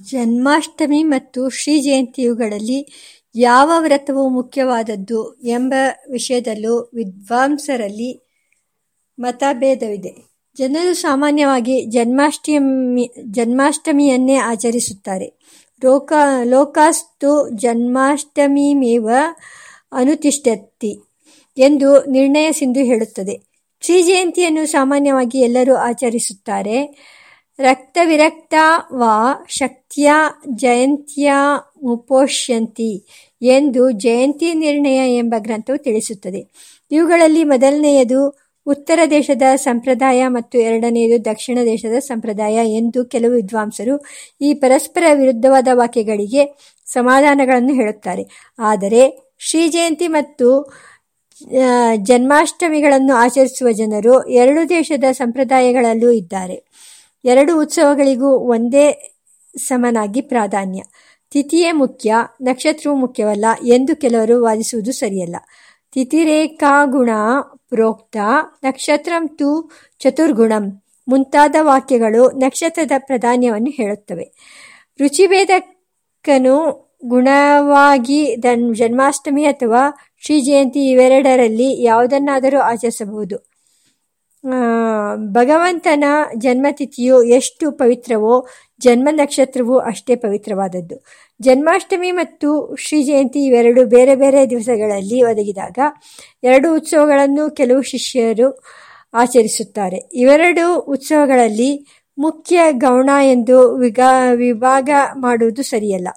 ಜನ್ಮಾಷ್ಟಮಿ ಮತ್ತು ಶ್ರೀ ಜಯಂತಿಯುಗಳಲ್ಲಿ ಯಾವ ವ್ರತವು ಮುಖ್ಯವಾದದ್ದು ಎಂಬ ವಿಷಯದಲ್ಲೂ ವಿದ್ವಾಂಸರಲ್ಲಿ ಮತಭೇದವಿದೆ. ಜನರು ಸಾಮಾನ್ಯವಾಗಿ ಜನ್ಮಾಷ್ಟಮಿ, ಜನ್ಮಾಷ್ಟಮಿಯನ್ನೇ ಆಚರಿಸುತ್ತಾರೆ. ಲೋಕಾಸ್ತು ಜನ್ಮಾಷ್ಟಮಿಮೇವ ಅನುತಿಷ್ಠತಿ ಎಂದು ನಿರ್ಣಯ ಸಿಂಧು ಹೇಳುತ್ತದೆ. ಶ್ರೀ ಜಯಂತಿಯನ್ನು ಸಾಮಾನ್ಯವಾಗಿ ಎಲ್ಲರೂ ಆಚರಿಸುತ್ತಾರೆ. ರಕ್ತವಿರಕ್ತಾ ವಾ ಶಕ್ತ್ಯಾ ಮುಪೋಷ್ಯಂತಿ ಎಂದು ಜಯಂತಿ ನಿರ್ಣಯ ಎಂಬ ಗ್ರಂಥವು ತಿಳಿಸುತ್ತದೆ. ಇವುಗಳಲ್ಲಿ ಮೊದಲನೆಯದು ಉತ್ತರ ದೇಶದ ಸಂಪ್ರದಾಯ ಮತ್ತು ಎರಡನೆಯದು ದಕ್ಷಿಣ ದೇಶದ ಸಂಪ್ರದಾಯ ಎಂದು ಕೆಲವು ವಿದ್ವಾಂಸರು ಈ ಪರಸ್ಪರ ವಿರುದ್ಧವಾದ ವಾಕ್ಯಗಳಿಗೆ ಸಮಾಧಾನಗಳನ್ನು ಹೇಳುತ್ತಾರೆ. ಆದರೆ ಶ್ರೀ ಜಯಂತಿ ಮತ್ತು ಜನ್ಮಾಷ್ಟಮಿಗಳನ್ನು ಆಚರಿಸುವ ಜನರು ಎರಡು ದೇಶದ ಸಂಪ್ರದಾಯಗಳಲ್ಲೂ ಇದ್ದಾರೆ. ಎರಡೂ ಉತ್ಸವಗಳಿಗೂ ಒಂದೇ ಸಮನಾಗಿ ಪ್ರಾಧಾನ್ಯ. ತಿಥಿಯೇ ಮುಖ್ಯ, ನಕ್ಷತ್ರವು ಮುಖ್ಯವಲ್ಲ ಎಂದು ಕೆಲವರು ವಾದಿಸುವುದು ಸರಿಯಲ್ಲ. ತಿಥಿರೇಖಾಗುಣ ಪ್ರೋಕ್ತ ನಕ್ಷತ್ರಂ ತು ಚತುರ್ಗುಣಂ ಮುಂತಾದ ವಾಕ್ಯಗಳು ನಕ್ಷತ್ರದ ಪ್ರಾಧಾನ್ಯವನ್ನು ಹೇಳುತ್ತವೆ. ರುಚಿಭೇದಕ್ಕನುಗುಣವಾಗಿ ಜನ್ಮಾಷ್ಟಮಿ ಅಥವಾ ಶ್ರೀ ಜಯಂತಿ ಇವೆರಡರಲ್ಲಿ ಯಾವುದನ್ನಾದರೂ ಆಚರಿಸಬಹುದು. ಭಗವಂತನ ಜನ್ಮತಿಥಿಯು ಎಷ್ಟು ಪವಿತ್ರವೋ ಜನ್ಮ ನಕ್ಷತ್ರವೂ ಅಷ್ಟೇ ಪವಿತ್ರವಾದದ್ದು. ಜನ್ಮಾಷ್ಟಮಿ ಮತ್ತು ಶ್ರೀ ಜಯಂತಿ ಇವೆರಡು ಬೇರೆ ಬೇರೆ ದಿವಸಗಳಲ್ಲಿ ಒದಗಿದಾಗ ಎರಡು ಉತ್ಸವಗಳನ್ನು ಕೆಲವು ಶಿಷ್ಯರು ಆಚರಿಸುತ್ತಾರೆ. ಇವೆರಡು ಉತ್ಸವಗಳಲ್ಲಿ ಮುಖ್ಯ ಗೌಣ ಎಂದು ವಿಭಾಗ ಮಾಡುವುದು ಸರಿಯಲ್ಲ.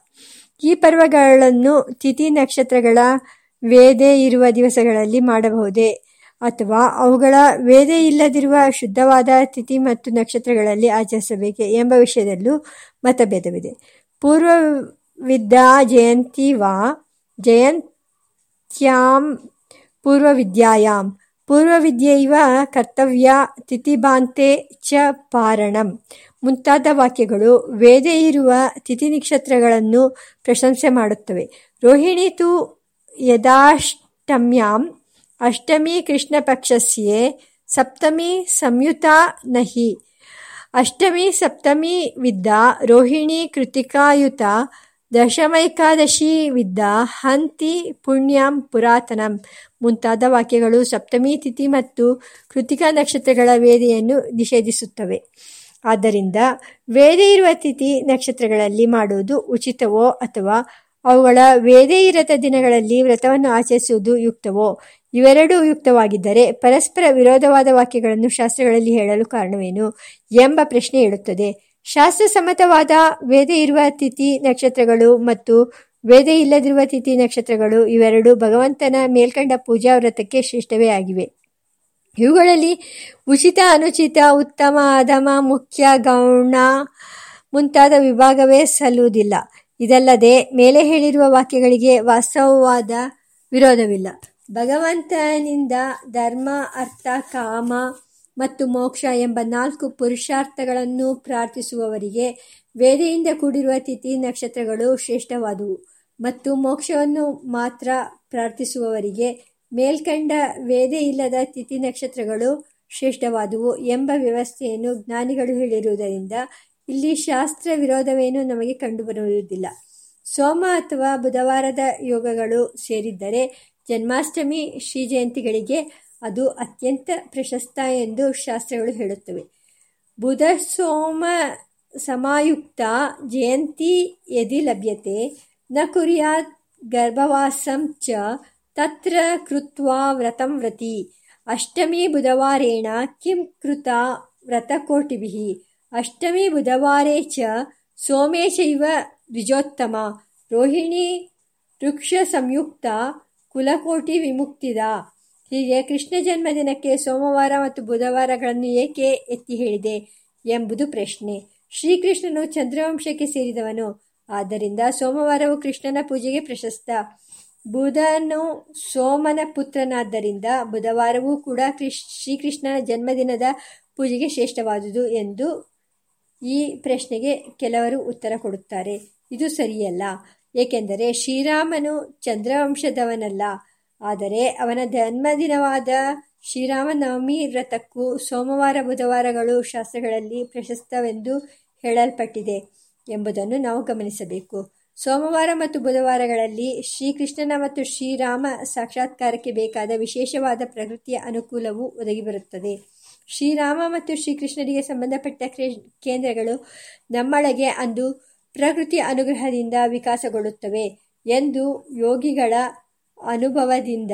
ಈ ಪರ್ವಗಳನ್ನು ತಿಥಿ ನಕ್ಷತ್ರಗಳ ವೇದೆ ಇರುವ ದಿವಸಗಳಲ್ಲಿ ಮಾಡಬಹುದೇ ಅಥವಾ ಅವುಗಳ ವೇದೆ ಇಲ್ಲದಿರುವ ಶುದ್ಧವಾದ ತಿಥಿ ಮತ್ತು ನಕ್ಷತ್ರಗಳಲ್ಲಿ ಆಚರಿಸಬೇಕೆ ಎಂಬ ವಿಷಯದಲ್ಲೂ ಮತಭೇದವಿದೆ. ಪೂರ್ವವಿದ್ಯಾ ಜಯಂತಿ ವಾ ಜಯಂತ್ಯಾಂ ಪೂರ್ವವಿದ್ಯಾಯಾಮ್ ಪೂರ್ವವಿದ್ಯೆಯವ ಕರ್ತವ್ಯ ತಿಥಿಭಾಂತೆ ಚ ಪಾರಣಂ ಮುಂತಾದ ವಾಕ್ಯಗಳು ವೇದೆ ಇರುವ ತಿಥಿ-ನಕ್ಷತ್ರಗಳನ್ನು ಪ್ರಶಂಸೆ ಮಾಡುತ್ತವೆ. ರೋಹಿಣಿ ತು ಯದಾಷ್ಟಮ್ಯಾಂ ಅಷ್ಟಮೀ ಕೃಷ್ಣಪಕ್ಷಸ್ಯೆ, ಸಪ್ತಮಿ ಸಂಯುತಾ ನಹಿ ಅಷ್ಟಮಿ ಸಪ್ತಮಿ ವಿದ್ದ, ರೋಹಿಣಿ ಕೃತಿಕಾಯುತ, ದಶಮೈಕಾದಶಿ ವಿದ್ದ, ಹಂತಿ ಪುಣ್ಯಂ ಪುರಾತನಂ ಮುಂತಾದ ವಾಕ್ಯಗಳು ಸಪ್ತಮಿ ತಿಥಿ ಮತ್ತು ಕೃತಿಕಾ ನಕ್ಷತ್ರಗಳ ವೇದಿಯನ್ನು ನಿಷೇಧಿಸುತ್ತವೆ. ಆದ್ದರಿಂದ ವೇದೆ ಇರುವ ತಿಥಿ ನಕ್ಷತ್ರಗಳಲ್ಲಿ ಮಾಡುವುದು ಉಚಿತವೋ ಅಥವಾ ಅವುಗಳ ವೇದೇ ಇರದ ದಿನಗಳಲ್ಲಿ ವ್ರತವನ್ನು ಆಚರಿಸುವುದು ಯುಕ್ತವೋ ಇವೆರಡೂ ಯುಕ್ತವಾಗಿದ್ದರೆ ಪರಸ್ಪರ ವಿರೋಧವಾದ ವಾಕ್ಯಗಳನ್ನು ಶಾಸ್ತ್ರಗಳಲ್ಲಿ ಹೇಳಲು ಕಾರಣವೇನು ಎಂಬ ಪ್ರಶ್ನೆ ಏಳುತ್ತದೆ. ಶಾಸ್ತ್ರಸಮ್ಮತವಾದ ವೇದ ಇರುವ ತಿಥಿ ನಕ್ಷತ್ರಗಳು ಮತ್ತು ವೇದ ಇಲ್ಲದಿರುವ ತಿಥಿ ನಕ್ಷತ್ರಗಳು ಇವೆರಡು ಭಗವಂತನ ಮೇಲ್ಕಂಡ ಪೂಜಾ ವ್ರತಕ್ಕೆ ಶ್ರೇಷ್ಠವೇ ಆಗಿವೆ. ಇವುಗಳಲ್ಲಿ ಉಚಿತ, ಅನುಚಿತ, ಉತ್ತಮ ಅಧಮ ಮುಖ್ಯ, ಗೌಣ ಮುಂತಾದ ವಿಭಾಗವೇ ಸಲ್ಲುವುದಿಲ್ಲ. ಇದಲ್ಲದೆ ಮೇಲೆ ಹೇಳಿರುವ ವಾಕ್ಯಗಳಿಗೆ ವಾಸ್ತವವಾದ ವಿರೋಧವಿಲ್ಲ. ಭಗವಂತನಿಂದ ಧರ್ಮ, ಅರ್ಥ, ಕಾಮ ಮತ್ತು ಮೋಕ್ಷ ಎಂಬ ನಾಲ್ಕು ಪುರುಷಾರ್ಥಗಳನ್ನು ಪ್ರಾರ್ಥಿಸುವವರಿಗೆ ವೇದೆಯಿಂದ ಕೂಡಿರುವ ತಿಥಿ ನಕ್ಷತ್ರಗಳು ಶ್ರೇಷ್ಠವಾದುವು ಮತ್ತು ಮೋಕ್ಷವನ್ನು ಮಾತ್ರ ಪ್ರಾರ್ಥಿಸುವವರಿಗೆ ಮೇಲ್ಕಂಡ ವೇದೆ ಇಲ್ಲದ ತಿಥಿ ನಕ್ಷತ್ರಗಳು ಶ್ರೇಷ್ಠವಾದುವು ಎಂಬ ವ್ಯವಸ್ಥೆಯನ್ನು ಜ್ಞಾನಿಗಳು ಹೇಳಿರುವುದರಿಂದ ಇಲ್ಲಿ ಶಾಸ್ತ್ರ ವಿರೋಧವೇನೂ ನಮಗೆ ಕಂಡುಬರುವುದಿಲ್ಲ. ಸೋಮ ಅಥವಾ ಬುಧವಾರದ ಯೋಗಗಳು ಸೇರಿದ್ದರೆ ಜನ್ಮಾಷ್ಟಮಿ ಶ್ರೀ ಜಯಂತಿಗಳಿಗೆ ಅದು ಅತ್ಯಂತ ಪ್ರಶಸ್ತ ಎಂದು ಶಾಸ್ತ್ರಗಳು ಹೇಳುತ್ತವೆ. ಬುಧ ಸೋಮ ಸಮಾಯುಕ್ತ ಜಯಂತಿ ಯದಿ ಲಭ್ಯತೆ, ನ ಕುರ್ಯಾತ್ ಗರ್ಭವಾಸಂ ಚ ತತ್ರ ಕೃತ್ವಾ ವ್ರತಂ ವ್ರತಿ, ಅಷ್ಟಮಿ ಬುಧವಾರೇಣ ಕಿಂ ಕೃತ ವ್ರತಕೋಟಿಭಿಃ, ಅಷ್ಟಮಿ ಬುಧವಾರೇ ಚ ಸೋಮೇ ಚೈವ ರೋಹಿಣಿ ವೃಕ್ಷ ವೃಷಸಂಯುಕ್ತಾ ಕುಲಕೋಟಿ ವಿಮುಕ್ತಿದ ಹೀಗೆ ಕೃಷ್ಣ ಜನ್ಮದಿನಕ್ಕೆ ಸೋಮವಾರ ಮತ್ತು ಬುಧವಾರಗಳನ್ನು ಏಕೆ ಎತ್ತಿ ಹೇಳಿದೆ ಎಂಬುದು ಪ್ರಶ್ನೆ. ಶ್ರೀಕೃಷ್ಣನು ಚಂದ್ರವಂಶಕ್ಕೆ ಸೇರಿದವನು. ಆದ್ದರಿಂದ ಸೋಮವಾರವು ಕೃಷ್ಣನ ಪೂಜೆಗೆ ಪ್ರಶಸ್ತ. ಬುಧನು ಸೋಮನ ಪುತ್ರನಾದ್ದರಿಂದ ಬುಧವಾರವೂ ಕೂಡ ಶ್ರೀಕೃಷ್ಣನ ಜನ್ಮದಿನದ ಪೂಜೆಗೆ ಶ್ರೇಷ್ಠವಾದುದು ಎಂದು ಈ ಪ್ರಶ್ನೆಗೆ ಕೆಲವರು ಉತ್ತರ ಕೊಡುತ್ತಾರೆ. ಇದು ಸರಿಯಲ್ಲ. ಏಕೆಂದರೆ ಶ್ರೀರಾಮನು ಚಂದ್ರವಂಶದವನಲ್ಲ. ಆದರೆ ಅವನ ಜನ್ಮದಿನವಾದ ಶ್ರೀರಾಮನವಮಿ ವ್ರತಕ್ಕೂ ಸೋಮವಾರ ಬುಧವಾರಗಳು ಶಾಸ್ತ್ರಗಳಲ್ಲಿ ಪ್ರಶಸ್ತವೆಂದು ಹೇಳಲ್ಪಟ್ಟಿದೆ. ಎಂಬುದನ್ನು ನಾವು ಗಮನಿಸಬೇಕು ಸೋಮವಾರ ಮತ್ತು ಬುಧವಾರಗಳಲ್ಲಿ ಶ್ರೀಕೃಷ್ಣನ ಮತ್ತು ಶ್ರೀರಾಮ ಸಾಕ್ಷಾತ್ಕಾರಕ್ಕೆ ಬೇಕಾದ ವಿಶೇಷವಾದ ಪ್ರಕೃತಿಯ ಅನುಕೂಲವು ಒದಗಿಬರುತ್ತದೆ ಶ್ರೀರಾಮ ಮತ್ತು ಶ್ರೀಕೃಷ್ಣರಿಗೆ ಸಂಬಂಧಪಟ್ಟ ಕೇಂದ್ರಗಳು ನಮ್ಮೊಳಗೆ ಅಂದು ಪ್ರಕೃತಿ ಅನುಗ್ರಹದಿಂದ ವಿಕಾಸಗೊಳ್ಳುತ್ತವೆ ಎಂದು ಯೋಗಿಗಳ ಅನುಭವದಿಂದ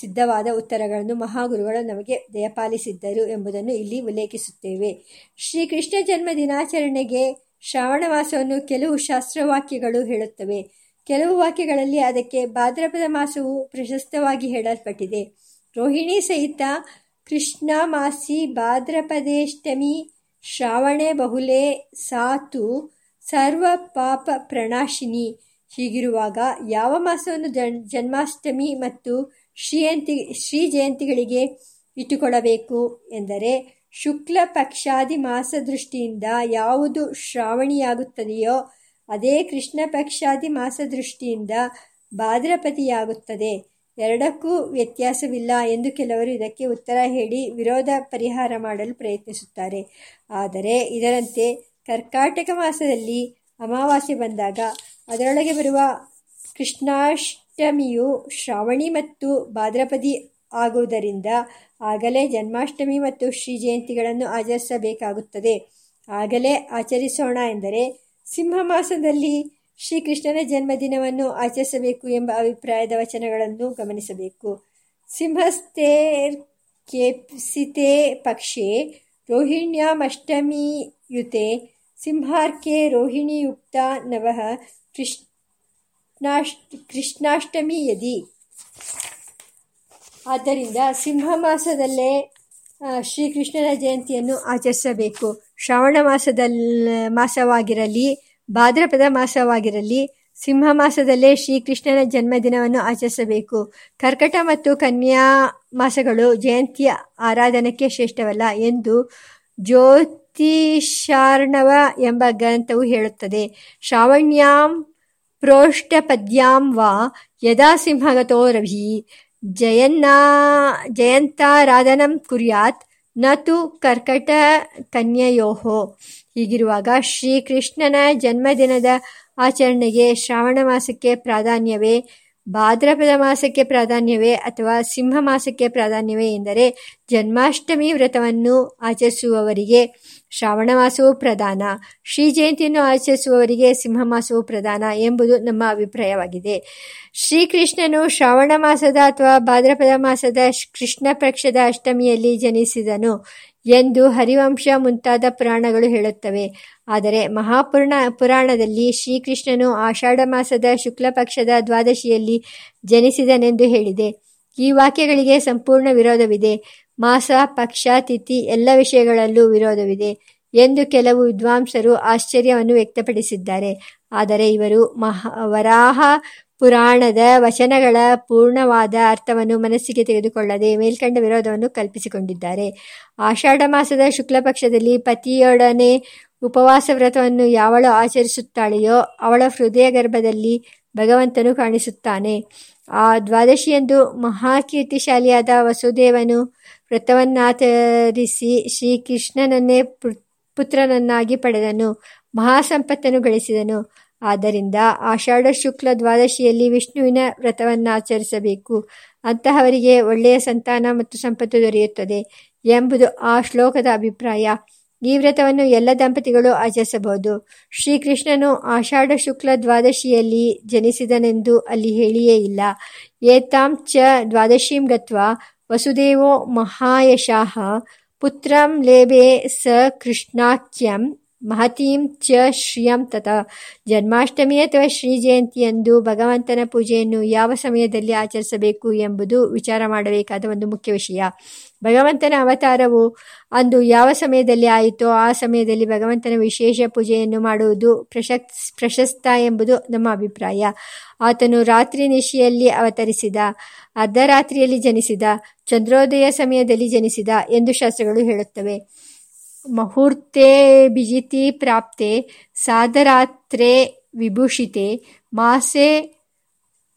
ಸಿದ್ಧವಾದ ಉತ್ತರಗಳನ್ನು ಮಹಾಗುರುಗಳು ನಮಗೆ ದಯಪಾಲಿಸಿದ್ದರು ಎಂಬುದನ್ನು ಇಲ್ಲಿ ಉಲ್ಲೇಖಿಸುತ್ತೇವೆ. ಶ್ರೀಕೃಷ್ಣ ಜನ್ಮ ದಿನಾಚರಣೆಗೆ ಶ್ರಾವಣ ಮಾಸವನ್ನು ಕೆಲವು ಶಾಸ್ತ್ರವಾಕ್ಯಗಳು ಹೇಳುತ್ತವೆ. ಕೆಲವು ವಾಕ್ಯಗಳಲ್ಲಿ ಅದಕ್ಕೆ ಭಾದ್ರಪದ ಮಾಸವು ಪ್ರಶಸ್ತವಾಗಿ ಹೇಳಲ್ಪಟ್ಟಿದೆ. ರೋಹಿಣಿ ಸಹಿತ ಕೃಷ್ಣ ಮಾಸಿ ಭಾದ್ರಪದೇಷ್ಟಮಿ ಶ್ರಾವಣೆ ಬಹುಲೆ ಸಾತು ಸರ್ವ ಪಾಪ ಪ್ರಣಾಶಿನಿ ಹೀಗಿರುವಾಗ ಯಾವ ಮಾಸವನ್ನು ಜನ್ಮಾಷ್ಟಮಿ ಮತ್ತು ಶ್ರೀಯಂತಿ, ಶ್ರೀ ಜಯಂತಿಗಳಿಗೆ ಇಟ್ಟುಕೊಳ್ಳಬೇಕು ಎಂದರೆ ಶುಕ್ಲ ಪಕ್ಷಾದಿ ಮಾಸ ದೃಷ್ಟಿಯಿಂದ ಯಾವುದು ಶ್ರಾವಣಿಯಾಗುತ್ತದೆಯೋ ಅದೇ ಕೃಷ್ಣ ಪಕ್ಷಾದಿ ಮಾಸ ದೃಷ್ಟಿಯಿಂದ ಭಾದ್ರಪತಿಯಾಗುತ್ತದೆ ಎರಡಕ್ಕೂ ವ್ಯತ್ಯಾಸವಿಲ್ಲ ಎಂದು ಕೆಲವರು ಇದಕ್ಕೆ ಉತ್ತರ ಹೇಳಿ ವಿರೋಧ ಪರಿಹಾರ ಮಾಡಲು ಪ್ರಯತ್ನಿಸುತ್ತಾರೆ. ಆದರೆ ಇದರಂತೆ ಕರ್ಕಾಟಕ ಮಾಸದಲ್ಲಿ ಅಮಾವಾಸ್ಯೆ ಬಂದಾಗ ಅದರೊಳಗೆ ಬರುವ ಕೃಷ್ಣಾಷ್ಟಮಿಯು ಶ್ರಾವಣಿ ಮತ್ತು ಭಾದ್ರಪದಿ ಆಗುವುದರಿಂದ ಆಗಲೇ ಜನ್ಮಾಷ್ಟಮಿ ಮತ್ತು ಶ್ರೀ ಜಯಂತಿಗಳನ್ನು ಆಚರಿಸಬೇಕಾಗುತ್ತದೆ. ಆಗಲೇ ಆಚರಿಸೋಣ ಎಂದರೆ ಸಿಂಹ ಮಾಸದಲ್ಲಿ ಶ್ರೀಕೃಷ್ಣನ ಜನ್ಮದಿನವನ್ನು ಆಚರಿಸಬೇಕು ಎಂಬ ಅಭಿಪ್ರಾಯದ ವಚನಗಳನ್ನು ಗಮನಿಸಬೇಕು. ಸಿಂಹಸ್ಥೇರ್ ಕೇಪ್ಸಿತೆ ಪಕ್ಷೆ ರೋಹಿಣ್ಯಾಮಷ್ಟಮಿಯುತೆ ಸಿಂಹಾರ್ಕೆ ರೋಹಿಣಿಯುಕ್ತ ನವಃ ಕೃಷ್ಣಾಷ್ಟ ಕೃಷ್ಣಾಷ್ಟಮಿ ಯದಿ. ಆದ್ದರಿಂದ ಸಿಂಹ ಮಾಸದಲ್ಲೇ ಶ್ರೀಕೃಷ್ಣನ ಜಯಂತಿಯನ್ನು ಆಚರಿಸಬೇಕು. ಶ್ರಾವಣ ಮಾಸದಲ್ಲಿ ಮಾಸವಾಗಿರಲಿ, ಭಾದ್ರಪದ ಮಾಸವಾಗಿರಲಿ, ಸಿಂಹ ಮಾಸದಲ್ಲೇ ಶ್ರೀಕೃಷ್ಣನ ಜನ್ಮದಿನವನ್ನು ಆಚರಿಸಬೇಕು. ಕರ್ಕಟ ಮತ್ತು ಕನ್ಯಾ ಮಾಸಗಳು ಜಯಂತಿಯ ಆರಾಧನೆಗೆ ಶ್ರೇಷ್ಠವಲ್ಲ ಎಂದು ಜ್ಯೋತಿಷಾರ್ಣವ ಎಂಬ ಗ್ರಂಥವು ಹೇಳುತ್ತದೆ. ಶ್ರಾವಣ್ಯಾಂ ಪ್ರೋಷ್ಠಪದ್ಯಾಂ ವಾ ಯದಾ ಸಿಂಹಗತೋ ರವಿ. ಜಯನ್ನಾ, ಜಯಂತಾರಾಧನಂ ಕುರ್ಯಾತ್ ನತು ಕರ್ಕಟ ಕನ್ಯೆಯೋಹೋ ಹೀಗಿರುವಾಗ ಶ್ರೀಕೃಷ್ಣನ ಜನ್ಮದಿನದ ಆಚರಣೆಗೆ ಶ್ರಾವಣ ಮಾಸಕ್ಕೆ ಪ್ರಾಧಾನ್ಯವೇ, ಭಾದ್ರಪದ ಮಾಸಕ್ಕೆ ಪ್ರಾಧಾನ್ಯವೇ ಅಥವಾ ಸಿಂಹ ಮಾಸಕ್ಕೆ ಪ್ರಾಧಾನ್ಯವೇ ಎಂದರೆ ಜನ್ಮಾಷ್ಟಮಿ ವ್ರತವನ್ನು ಆಚರಿಸುವವರಿಗೆ ಶ್ರಾವಣ ಮಾಸವು ಪ್ರಧಾನ. ಶ್ರೀ ಜಯಂತಿಯನ್ನು ಆಚರಿಸುವವರಿಗೆ ಸಿಂಹ ಮಾಸವು ಪ್ರಧಾನ ಎಂಬುದು ನಮ್ಮ ಅಭಿಪ್ರಾಯವಾಗಿದೆ. ಶ್ರೀಕೃಷ್ಣನು ಶ್ರಾವಣ ಮಾಸದ ಅಥವಾ ಭಾದ್ರಪದ ಮಾಸದ ಕೃಷ್ಣ ಪಕ್ಷದ ಅಷ್ಟಮಿಯಲ್ಲಿ ಜನಿಸಿದನು ಎಂದು ಹರಿವಂಶ ಮುಂತಾದ ಪುರಾಣಗಳು ಹೇಳುತ್ತವೆ. ಆದರೆ ಮಹಾಪುರಾಣ ಪುರಾಣದಲ್ಲಿ ಶ್ರೀಕೃಷ್ಣನು ಆಷಾಢ ಮಾಸದ ಶುಕ್ಲ ಪಕ್ಷದ ದ್ವಾದಶಿಯಲ್ಲಿ ಜನಿಸಿದನೆಂದು ಹೇಳಿದೆ. ಈ ವಾಕ್ಯಗಳಿಗೆ ಸಂಪೂರ್ಣ ವಿರೋಧವಿದೆ. ಮಾಸ, ಪಕ್ಷ, ತಿಥಿ ಎಲ್ಲ ವಿಷಯಗಳಲ್ಲೂ ವಿರೋಧವಿದೆ ಎಂದು ಕೆಲವು ವಿದ್ವಾಂಸರು ಆಶ್ಚರ್ಯವನ್ನು ವ್ಯಕ್ತಪಡಿಸಿದ್ದಾರೆ. ಆದರೆ ಇವರು ಮಹಾ, ವರಾಹ ಪುರಾಣದ ವಚನಗಳ ಪೂರ್ಣವಾದ ಅರ್ಥವನ್ನು ಮನಸ್ಸಿಗೆ ತೆಗೆದುಕೊಳ್ಳದೆ ಮೇಲ್ಕಂಡ ವಿರೋಧವನ್ನು ಕಲ್ಪಿಸಿಕೊಂಡಿದ್ದಾರೆ. ಆಷಾಢ ಮಾಸದ ಶುಕ್ಲ ಪಕ್ಷದಲ್ಲಿ ಪತಿಯೊಡನೆ ಉಪವಾಸ ವ್ರತವನ್ನು ಯಾವಳು ಆಚರಿಸುತ್ತಾಳೆಯೋ ಅವಳ ಹೃದಯ ಗರ್ಭದಲ್ಲಿ ಭಗವಂತನು ಕಾಣಿಸುತ್ತಾನೆ. ಆ ದ್ವಾದಶಿಯಂದು ಮಹಾಕೀರ್ತಿಶಾಲಿಯಾದ ವಸುದೇವನು ವ್ರತವನ್ನಾಚರಿಸಿ ಶ್ರೀಕೃಷ್ಣನನ್ನೇ ಪುತ್ರನನ್ನಾಗಿ ಪಡೆದನು, ಮಹಾಸಂಪತ್ತನ್ನು ಗಳಿಸಿದನು. ಆದ್ದರಿಂದ ಆಷಾಢ ಶುಕ್ಲ ದ್ವಾದಶಿಯಲ್ಲಿ ವಿಷ್ಣುವಿನ ವ್ರತವನ್ನಾಚರಿಸಬೇಕು. ಅಂತಹವರಿಗೆ ಒಳ್ಳೆಯ ಸಂತಾನ ಮತ್ತು ಸಂಪತ್ತು ದೊರೆಯುತ್ತದೆ ಎಂಬುದು ಆ ಶ್ಲೋಕದ ಅಭಿಪ್ರಾಯ. ಈ ವ್ರತವನ್ನು ಎಲ್ಲ ದಂಪತಿಗಳು ಆಚರಿಸಬಹುದು. ಶ್ರೀಕೃಷ್ಣನು ಆಷಾಢ ಶುಕ್ಲ ದ್ವಾದಶಿಯಲ್ಲಿ ಜನಿಸಿದನೆಂದು ಅಲ್ಲಿ ಹೇಳಿಯೇ ಇಲ್ಲ. ಏತಾಂ ಚ ದ್ವಾದಶೀಂ ಗತ್ವ ವಸುದೇವೋ ಮಹಾಯಶಃ ಪುತ್ರಂ ಲೇಬೆ ಸ ಕೃಷ್ಣಾಖ್ಯಂ ಮಹತೀಂ ಚ ಶ್ರಿಯಂ ತತ. ಜನ್ಮಾಷ್ಟಮಿ ಅಥವಾ ಶ್ರೀ ಜಯಂತಿಯಂದು ಭಗವಂತನ ಪೂಜೆಯನ್ನು ಯಾವ ಸಮಯದಲ್ಲಿ ಆಚರಿಸಬೇಕು ಎಂಬುದು ವಿಚಾರ ಮಾಡಬೇಕಾದ ಒಂದು ಮುಖ್ಯ ವಿಷಯ. ಭಗವಂತನ ಅವತಾರವು ಅಂದು ಯಾವ ಸಮಯದಲ್ಲಿ ಆಯಿತೋ ಆ ಸಮಯದಲ್ಲಿ ಭಗವಂತನ ವಿಶೇಷ ಪೂಜೆಯನ್ನು ಮಾಡುವುದು ಪ್ರಶಕ್ ಪ್ರಶಸ್ತ ಎಂಬುದು ನಮ್ಮ ಅಭಿಪ್ರಾಯ. ಆತನು ರಾತ್ರಿ ನಿಶಿಯಲ್ಲಿ ಅವತರಿಸಿದ, ಅರ್ಧರಾತ್ರಿಯಲ್ಲಿ ಜನಿಸಿದ, ಚಂದ್ರೋದಯ ಸಮಯದಲ್ಲಿ ಜನಿಸಿದ ಎಂದು ಶಾಸ್ತ್ರಗಳು ಹೇಳುತ್ತವೆ. ಮುಹೂರ್ತೆ ಬಿಜಿತಿ ಪ್ರಾಪ್ತೆ ಸಾಧರಾತ್ರೆ ವಿಭೂಷಿತೆ, ಮಾಸೆ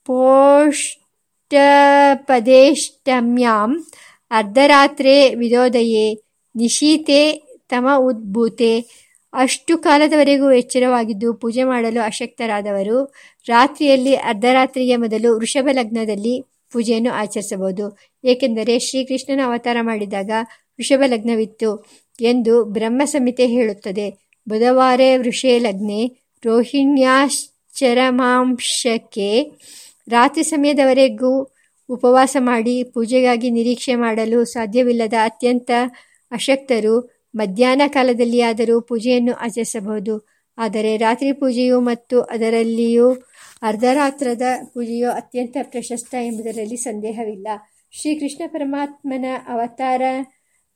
ಪೋಷ್ಟಪದೇಷ್ಟಮ್ಯಾಂ ಅರ್ಧರಾತ್ರೆ ವಿದೋದಯೇ ನಿಶೀತೆ ತಮ ಉದ್ಭೂತೆ. ಅಷ್ಟು ಕಾಲದವರೆಗೂ ಎಚ್ಚರವಾಗಿದ್ದು ಪೂಜೆ ಮಾಡಲು ಅಶಕ್ತರಾದವರು ರಾತ್ರಿಯಲ್ಲಿ ಅರ್ಧರಾತ್ರಿಯ ಮೊದಲು ವೃಷಭ ಲಗ್ನದಲ್ಲಿ ಪೂಜೆಯನ್ನು ಆಚರಿಸಬಹುದು. ಏಕೆಂದರೆ ಶ್ರೀಕೃಷ್ಣನ ಅವತಾರ ಮಾಡಿದಾಗ ವೃಷಭ ಲಗ್ನವಿತ್ತು ಎಂದು ಬ್ರಹ್ಮ ಸಂಹಿತೆ ಹೇಳುತ್ತದೆ. ಬುಧವಾರ ವೃಷೇ ಲಗ್ನೆ, ರೋಹಿಣ್ಯಾಶ್ಚರಮಾಂಶಕ್ಕೆ. ರಾತ್ರಿ ಸಮಯದವರೆಗೂ ಉಪವಾಸ ಮಾಡಿ ಪೂಜೆಗಾಗಿ ನಿರೀಕ್ಷೆ ಮಾಡಲು ಸಾಧ್ಯವಿಲ್ಲದ ಅತ್ಯಂತ ಅಶಕ್ತರು ಮಧ್ಯಾಹ್ನ ಕಾಲದಲ್ಲಿಯಾದರೂ ಪೂಜೆಯನ್ನು ಆಚರಿಸಬಹುದು. ಆದರೆ ರಾತ್ರಿ ಪೂಜೆಯು ಮತ್ತು ಅದರಲ್ಲಿಯೂ ಅರ್ಧರಾತ್ರದ ಪೂಜೆಯು ಅತ್ಯಂತ ಪ್ರಶಸ್ತ ಎಂಬುದರಲ್ಲಿ ಸಂದೇಹವಿಲ್ಲ. ಶ್ರೀಕೃಷ್ಣ ಪರಮಾತ್ಮನ ಅವತಾರ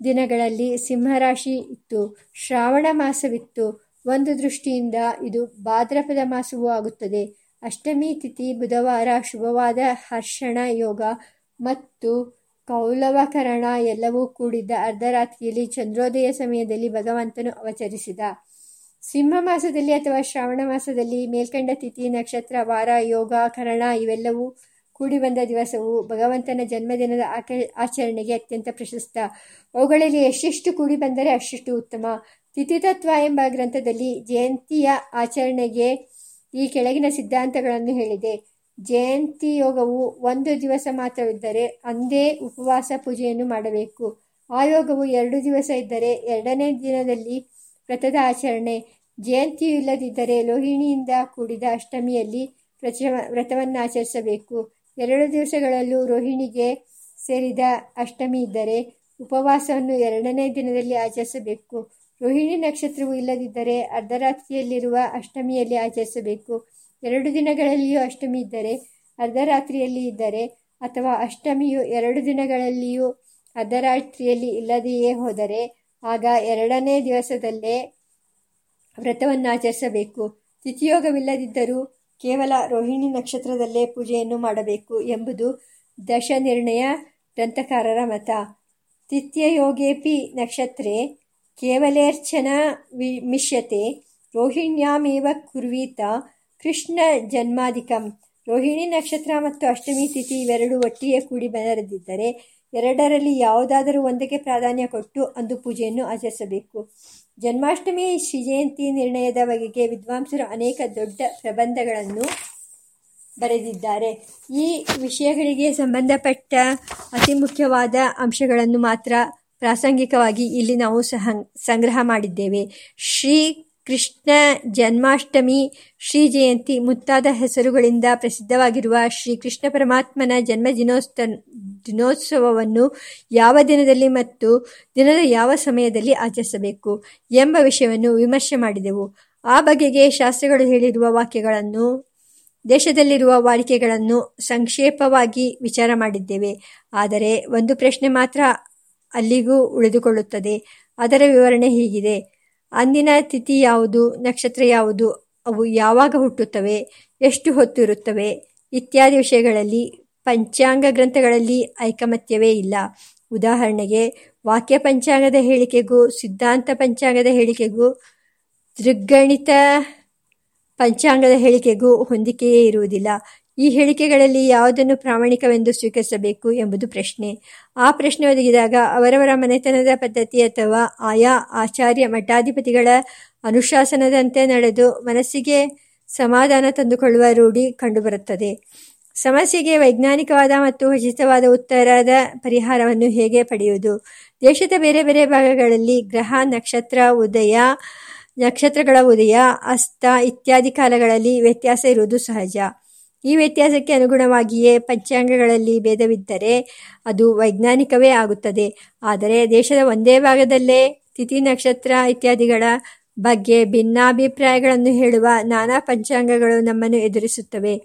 ದಿನಗಳಲ್ಲಿ ಸಿಂಹರಾಶಿ ಇತ್ತು. ಶ್ರಾವಣ ಮಾಸವಿತ್ತು. ಒಂದು ದೃಷ್ಟಿಯಿಂದ ಇದು ಭಾದ್ರಪದ ಮಾಸವೂ ಆಗುತ್ತದೆ. ಅಷ್ಟಮಿ ತಿಥಿ, ಬುಧವಾರ, ಶುಭವಾದ, ಹರ್ಷಣ, ಯೋಗ ಮತ್ತು ಕೌಲವಕರಣ ಎಲ್ಲವೂ ಕೂಡಿದ್ದ ಅರ್ಧರಾತ್ರಿಯಲ್ಲಿ ಚಂದ್ರೋದಯ ಸಮಯದಲ್ಲಿ ಭಗವಂತನು ಅವಚರಿಸಿದ ಸಿಂಹ ಮಾಸದಲ್ಲಿ ಅಥವಾ ಶ್ರಾವಣ ಮಾಸದಲ್ಲಿ ಮೇಲ್ಕಂಡ ತಿಥಿ, ನಕ್ಷತ್ರ, ವಾರ, ಯೋಗ, ಕರಣ ಇವೆಲ್ಲವೂ ಕೂಡಿ ಬಂದ ದಿವಸವು ಭಗವಂತನ ಜನ್ಮದಿನದ ಆಚರಣೆಗೆ ಅತ್ಯಂತ ಪ್ರಶಸ್ತ. ಅವುಗಳಲ್ಲಿ ಎಷ್ಟೆಷ್ಟು ಕೂಡಿ ಬಂದರೆ ಅಷ್ಟೆಷ್ಟು ಉತ್ತಮ. ತಿಥಿತತ್ವ ಎಂಬ ಗ್ರಂಥದಲ್ಲಿ ಜಯಂತಿಯ ಆಚರಣೆಗೆ ಈ ಕೆಳಗಿನ ಸಿದ್ಧಾಂತಗಳನ್ನು ಹೇಳಿದೆ. ಜಯಂತಿ ಯೋಗವು ಒಂದು ದಿವಸ ಮಾತ್ರವಿದ್ದರೆ ಅಂದೇ ಉಪವಾಸ ಪೂಜೆಯನ್ನು ಮಾಡಬೇಕು. ಆ ಯೋಗವು ಎರಡು ದಿವಸ ಇದ್ದರೆ ಎರಡನೇ ದಿನದಲ್ಲಿ ವ್ರತದ ಆಚರಣೆ. ಜಯಂತಿಯು ಇಲ್ಲದಿದ್ದರೆ ಲೋಹಿಣಿಯಿಂದ ಕೂಡಿದ ಅಷ್ಟಮಿಯಲ್ಲಿ ವ್ರತವನ್ನು ಆಚರಿಸಬೇಕು ಎರಡು ದಿವಸಗಳಲ್ಲೂ ರೋಹಿಣಿಗೆ ಸೇರಿದ ಅಷ್ಟಮಿ ಇದ್ದರೆ ಉಪವಾಸವನ್ನು ಎರಡನೇ ದಿನದಲ್ಲಿ ಆಚರಿಸಬೇಕು. ರೋಹಿಣಿ ನಕ್ಷತ್ರವು ಇಲ್ಲದಿದ್ದರೆ ಅರ್ಧರಾತ್ರಿಯಲ್ಲಿರುವ ಅಷ್ಟಮಿಯಲ್ಲಿ ಆಚರಿಸಬೇಕು. ಎರಡು ದಿನಗಳಲ್ಲಿಯೂ ಅಷ್ಟಮಿ ಇದ್ದರೆ ಅರ್ಧರಾತ್ರಿಯಲ್ಲಿ ಇದ್ದರೆ ಅಥವಾ ಅಷ್ಟಮಿಯು ಎರಡು ದಿನಗಳಲ್ಲಿಯೂ ಅರ್ಧರಾತ್ರಿಯಲ್ಲಿ ಇಲ್ಲದೆಯೇ ಹೋದರೆ ಆಗ ಎರಡನೇ ದಿವಸದಲ್ಲೇ ವ್ರತವನ್ನು ಆಚರಿಸಬೇಕು. ತಿಥಿಯೋಗವಿಲ್ಲದಿದ್ದರೂ ಕೇವಲ ರೋಹಿಣಿ ನಕ್ಷತ್ರದಲ್ಲೇ ಪೂಜೆಯನ್ನು ಮಾಡಬೇಕು ಎಂಬುದು ದಶ ನಿರ್ಣಯ ಗ್ರಂಥಕಾರರ ಮತ. ತಿಥ್ಯಯೋಗೇಪಿ ನಕ್ಷತ್ರೇ ಕೇವಲೇರ್ಚನಾ ಮಿಷ್ಯತೆ ರೋಹಿಣ್ಯಾಮೇವ ಕುರ್ವೀತ, ಕೃಷ್ಣ ಜನ್ಮಾಧಿಕಂ. ರೋಹಿಣಿ ನಕ್ಷತ್ರ ಮತ್ತು ಅಷ್ಟಮಿ ತಿಥಿ ಇವೆರಡು ಒಟ್ಟಿಗೆ ಕೂಡಿ ಬರೆದಿದ್ದರೆ ಎರಡರಲ್ಲಿ ಯಾವುದಾದರೂ ಒಂದಕ್ಕೆ ಪ್ರಾಧಾನ್ಯ ಕೊಟ್ಟು ಅಂದು ಪೂಜೆಯನ್ನು ಆಚರಿಸಬೇಕು. ಜನ್ಮಾಷ್ಟಮಿ, ಶ್ರೀಜಯಂತಿ ನಿರ್ಣಯದ ಬಗೆಗೆ ವಿದ್ವಾಂಸರು ಅನೇಕ ದೊಡ್ಡ ಪ್ರಬಂಧಗಳನ್ನು ಬರೆದಿದ್ದಾರೆ. ಈ ವಿಷಯಗಳಿಗೆ ಸಂಬಂಧಪಟ್ಟ ಅತಿ ಮುಖ್ಯವಾದ ಅಂಶಗಳನ್ನು ಮಾತ್ರ ಪ್ರಾಸಂಗಿಕವಾಗಿ ಇಲ್ಲಿ ನಾವು ಸಹ ಸಂಗ್ರಹ ಮಾಡಿದ್ದೇವೆ. ಶ್ರೀ ಕೃಷ್ಣ ಜನ್ಮಾಷ್ಟಮಿ, ಶ್ರೀ ಜಯಂತಿ ಮುಂತಾದ ಹೆಸರುಗಳಿಂದ ಪ್ರಸಿದ್ಧವಾಗಿರುವ ಶ್ರೀ ಕೃಷ್ಣ ಪರಮಾತ್ಮನ ಜನ್ಮ ದಿನೋತ್ಸ ದಿನೋತ್ಸವವನ್ನು ಯಾವ ದಿನದಲ್ಲಿ ಮತ್ತು ದಿನದ ಯಾವ ಸಮಯದಲ್ಲಿ ಆಚರಿಸಬೇಕು ಎಂಬ ವಿಷಯವನ್ನು ವಿಮರ್ಶೆ ಮಾಡಿದೆವು. ಆ ಬಗೆಗೆ ಶಾಸ್ತ್ರಗಳು ಹೇಳಿರುವ ವಾಕ್ಯಗಳನ್ನು, ದೇಶದಲ್ಲಿರುವ ವಾಡಿಕೆಗಳನ್ನು ಸಂಕ್ಷೇಪವಾಗಿ ವಿಚಾರ ಮಾಡಿದ್ದೇವೆ. ಆದರೆ ಒಂದು ಪ್ರಶ್ನೆ ಮಾತ್ರ ಅಲ್ಲಿಗೂ ಉಳಿದುಕೊಳ್ಳುತ್ತದೆ. ಅದರ ವಿವರಣೆ ಹೀಗಿದೆ. ಅಂದಿನ ತಿಥಿ ಯಾವುದು, ನಕ್ಷತ್ರ ಯಾವುದು, ಅವು ಯಾವಾಗ ಹುಟ್ಟುತ್ತವೆ, ಎಷ್ಟು ಹೊತ್ತು ಇರುತ್ತವೆ, ಇತ್ಯಾದಿ ವಿಷಯಗಳಲ್ಲಿ ಪಂಚಾಂಗ ಗ್ರಂಥಗಳಲ್ಲಿ ಐಕಮತ್ಯವೇ ಇಲ್ಲ. ಉದಾಹರಣೆಗೆ, ವಾಕ್ಯ ಪಂಚಾಂಗದ ಹೇಳಿಕೆಗೂ, ಸಿದ್ಧಾಂತ ಪಂಚಾಂಗದ ಹೇಳಿಕೆಗೂ ದೃಗ್ಗಣಿತ ಪಂಚಾಂಗದ ಹೇಳಿಕೆಗೂ ಹೊಂದಿಕೆಯೇ ಇರುವುದಿಲ್ಲ. ಈ ಹೇಳಿಕೆಗಳಲ್ಲಿ ಯಾವುದನ್ನು ಪ್ರಾಮಾಣಿಕವೆಂದು ಸ್ವೀಕರಿಸಬೇಕು ಎಂಬುದು ಪ್ರಶ್ನೆ. ಆ ಪ್ರಶ್ನೆ ಒದಗಿದಾಗ ಅವರವರ ಮನೆತನದ ಪದ್ಧತಿ ಅಥವಾ ಆಯಾ ಆಚಾರ್ಯ ಮಠಾಧಿಪತಿಗಳ ಅನುಶಾಸನದಂತೆ ನಡೆದು ಮನಸ್ಸಿಗೆ ಸಮಾಧಾನ ತಂದುಕೊಳ್ಳುವ ರೂಢಿ ಕಂಡುಬರುತ್ತದೆ. ಸಮಸ್ಯೆಗೆ ವೈಜ್ಞಾನಿಕವಾದ ಮತ್ತು ಉಚಿತವಾದ ಉತ್ತರದ ಪರಿಹಾರವನ್ನು ಹೇಗೆ ಪಡೆಯುವುದು? ದೇಶದ ಬೇರೆ ಬೇರೆ ಭಾಗಗಳಲ್ಲಿ ಗ್ರಹ, ನಕ್ಷತ್ರ, ಉದಯ, ನಕ್ಷತ್ರಗಳ ಉದಯ, ಅಸ್ತ ಇತ್ಯಾದಿ ಕಾಲಗಳಲ್ಲಿ ವ್ಯತ್ಯಾಸ ಇರುವುದು ಸಹಜ. ಈ ವ್ಯತ್ಯಾಸಕ್ಕೆ ಅನುಗುಣವಾಗಿಯೇ ಪಂಚಾಂಗಗಳಲ್ಲಿ ಭೇದವಿದ್ದರೆ ಅದು ವೈಜ್ಞಾನಿಕವೇ ಆಗುತ್ತದೆ. ಆದರೆ ದೇಶದ ಒಂದೇ ಭಾಗದಲ್ಲೇ ತಿಥಿ ನಕ್ಷತ್ರ ಇತ್ಯಾದಿಗಳ ಬಗ್ಗೆ ಭಿನ್ನಾಭಿಪ್ರಾಯಗಳನ್ನು ಹೇಳುವ ನಾನಾ ಪಂಚಾಂಗಗಳು ನಮ್ಮನ್ನು ಎದುರಿಸುತ್ತವೆ.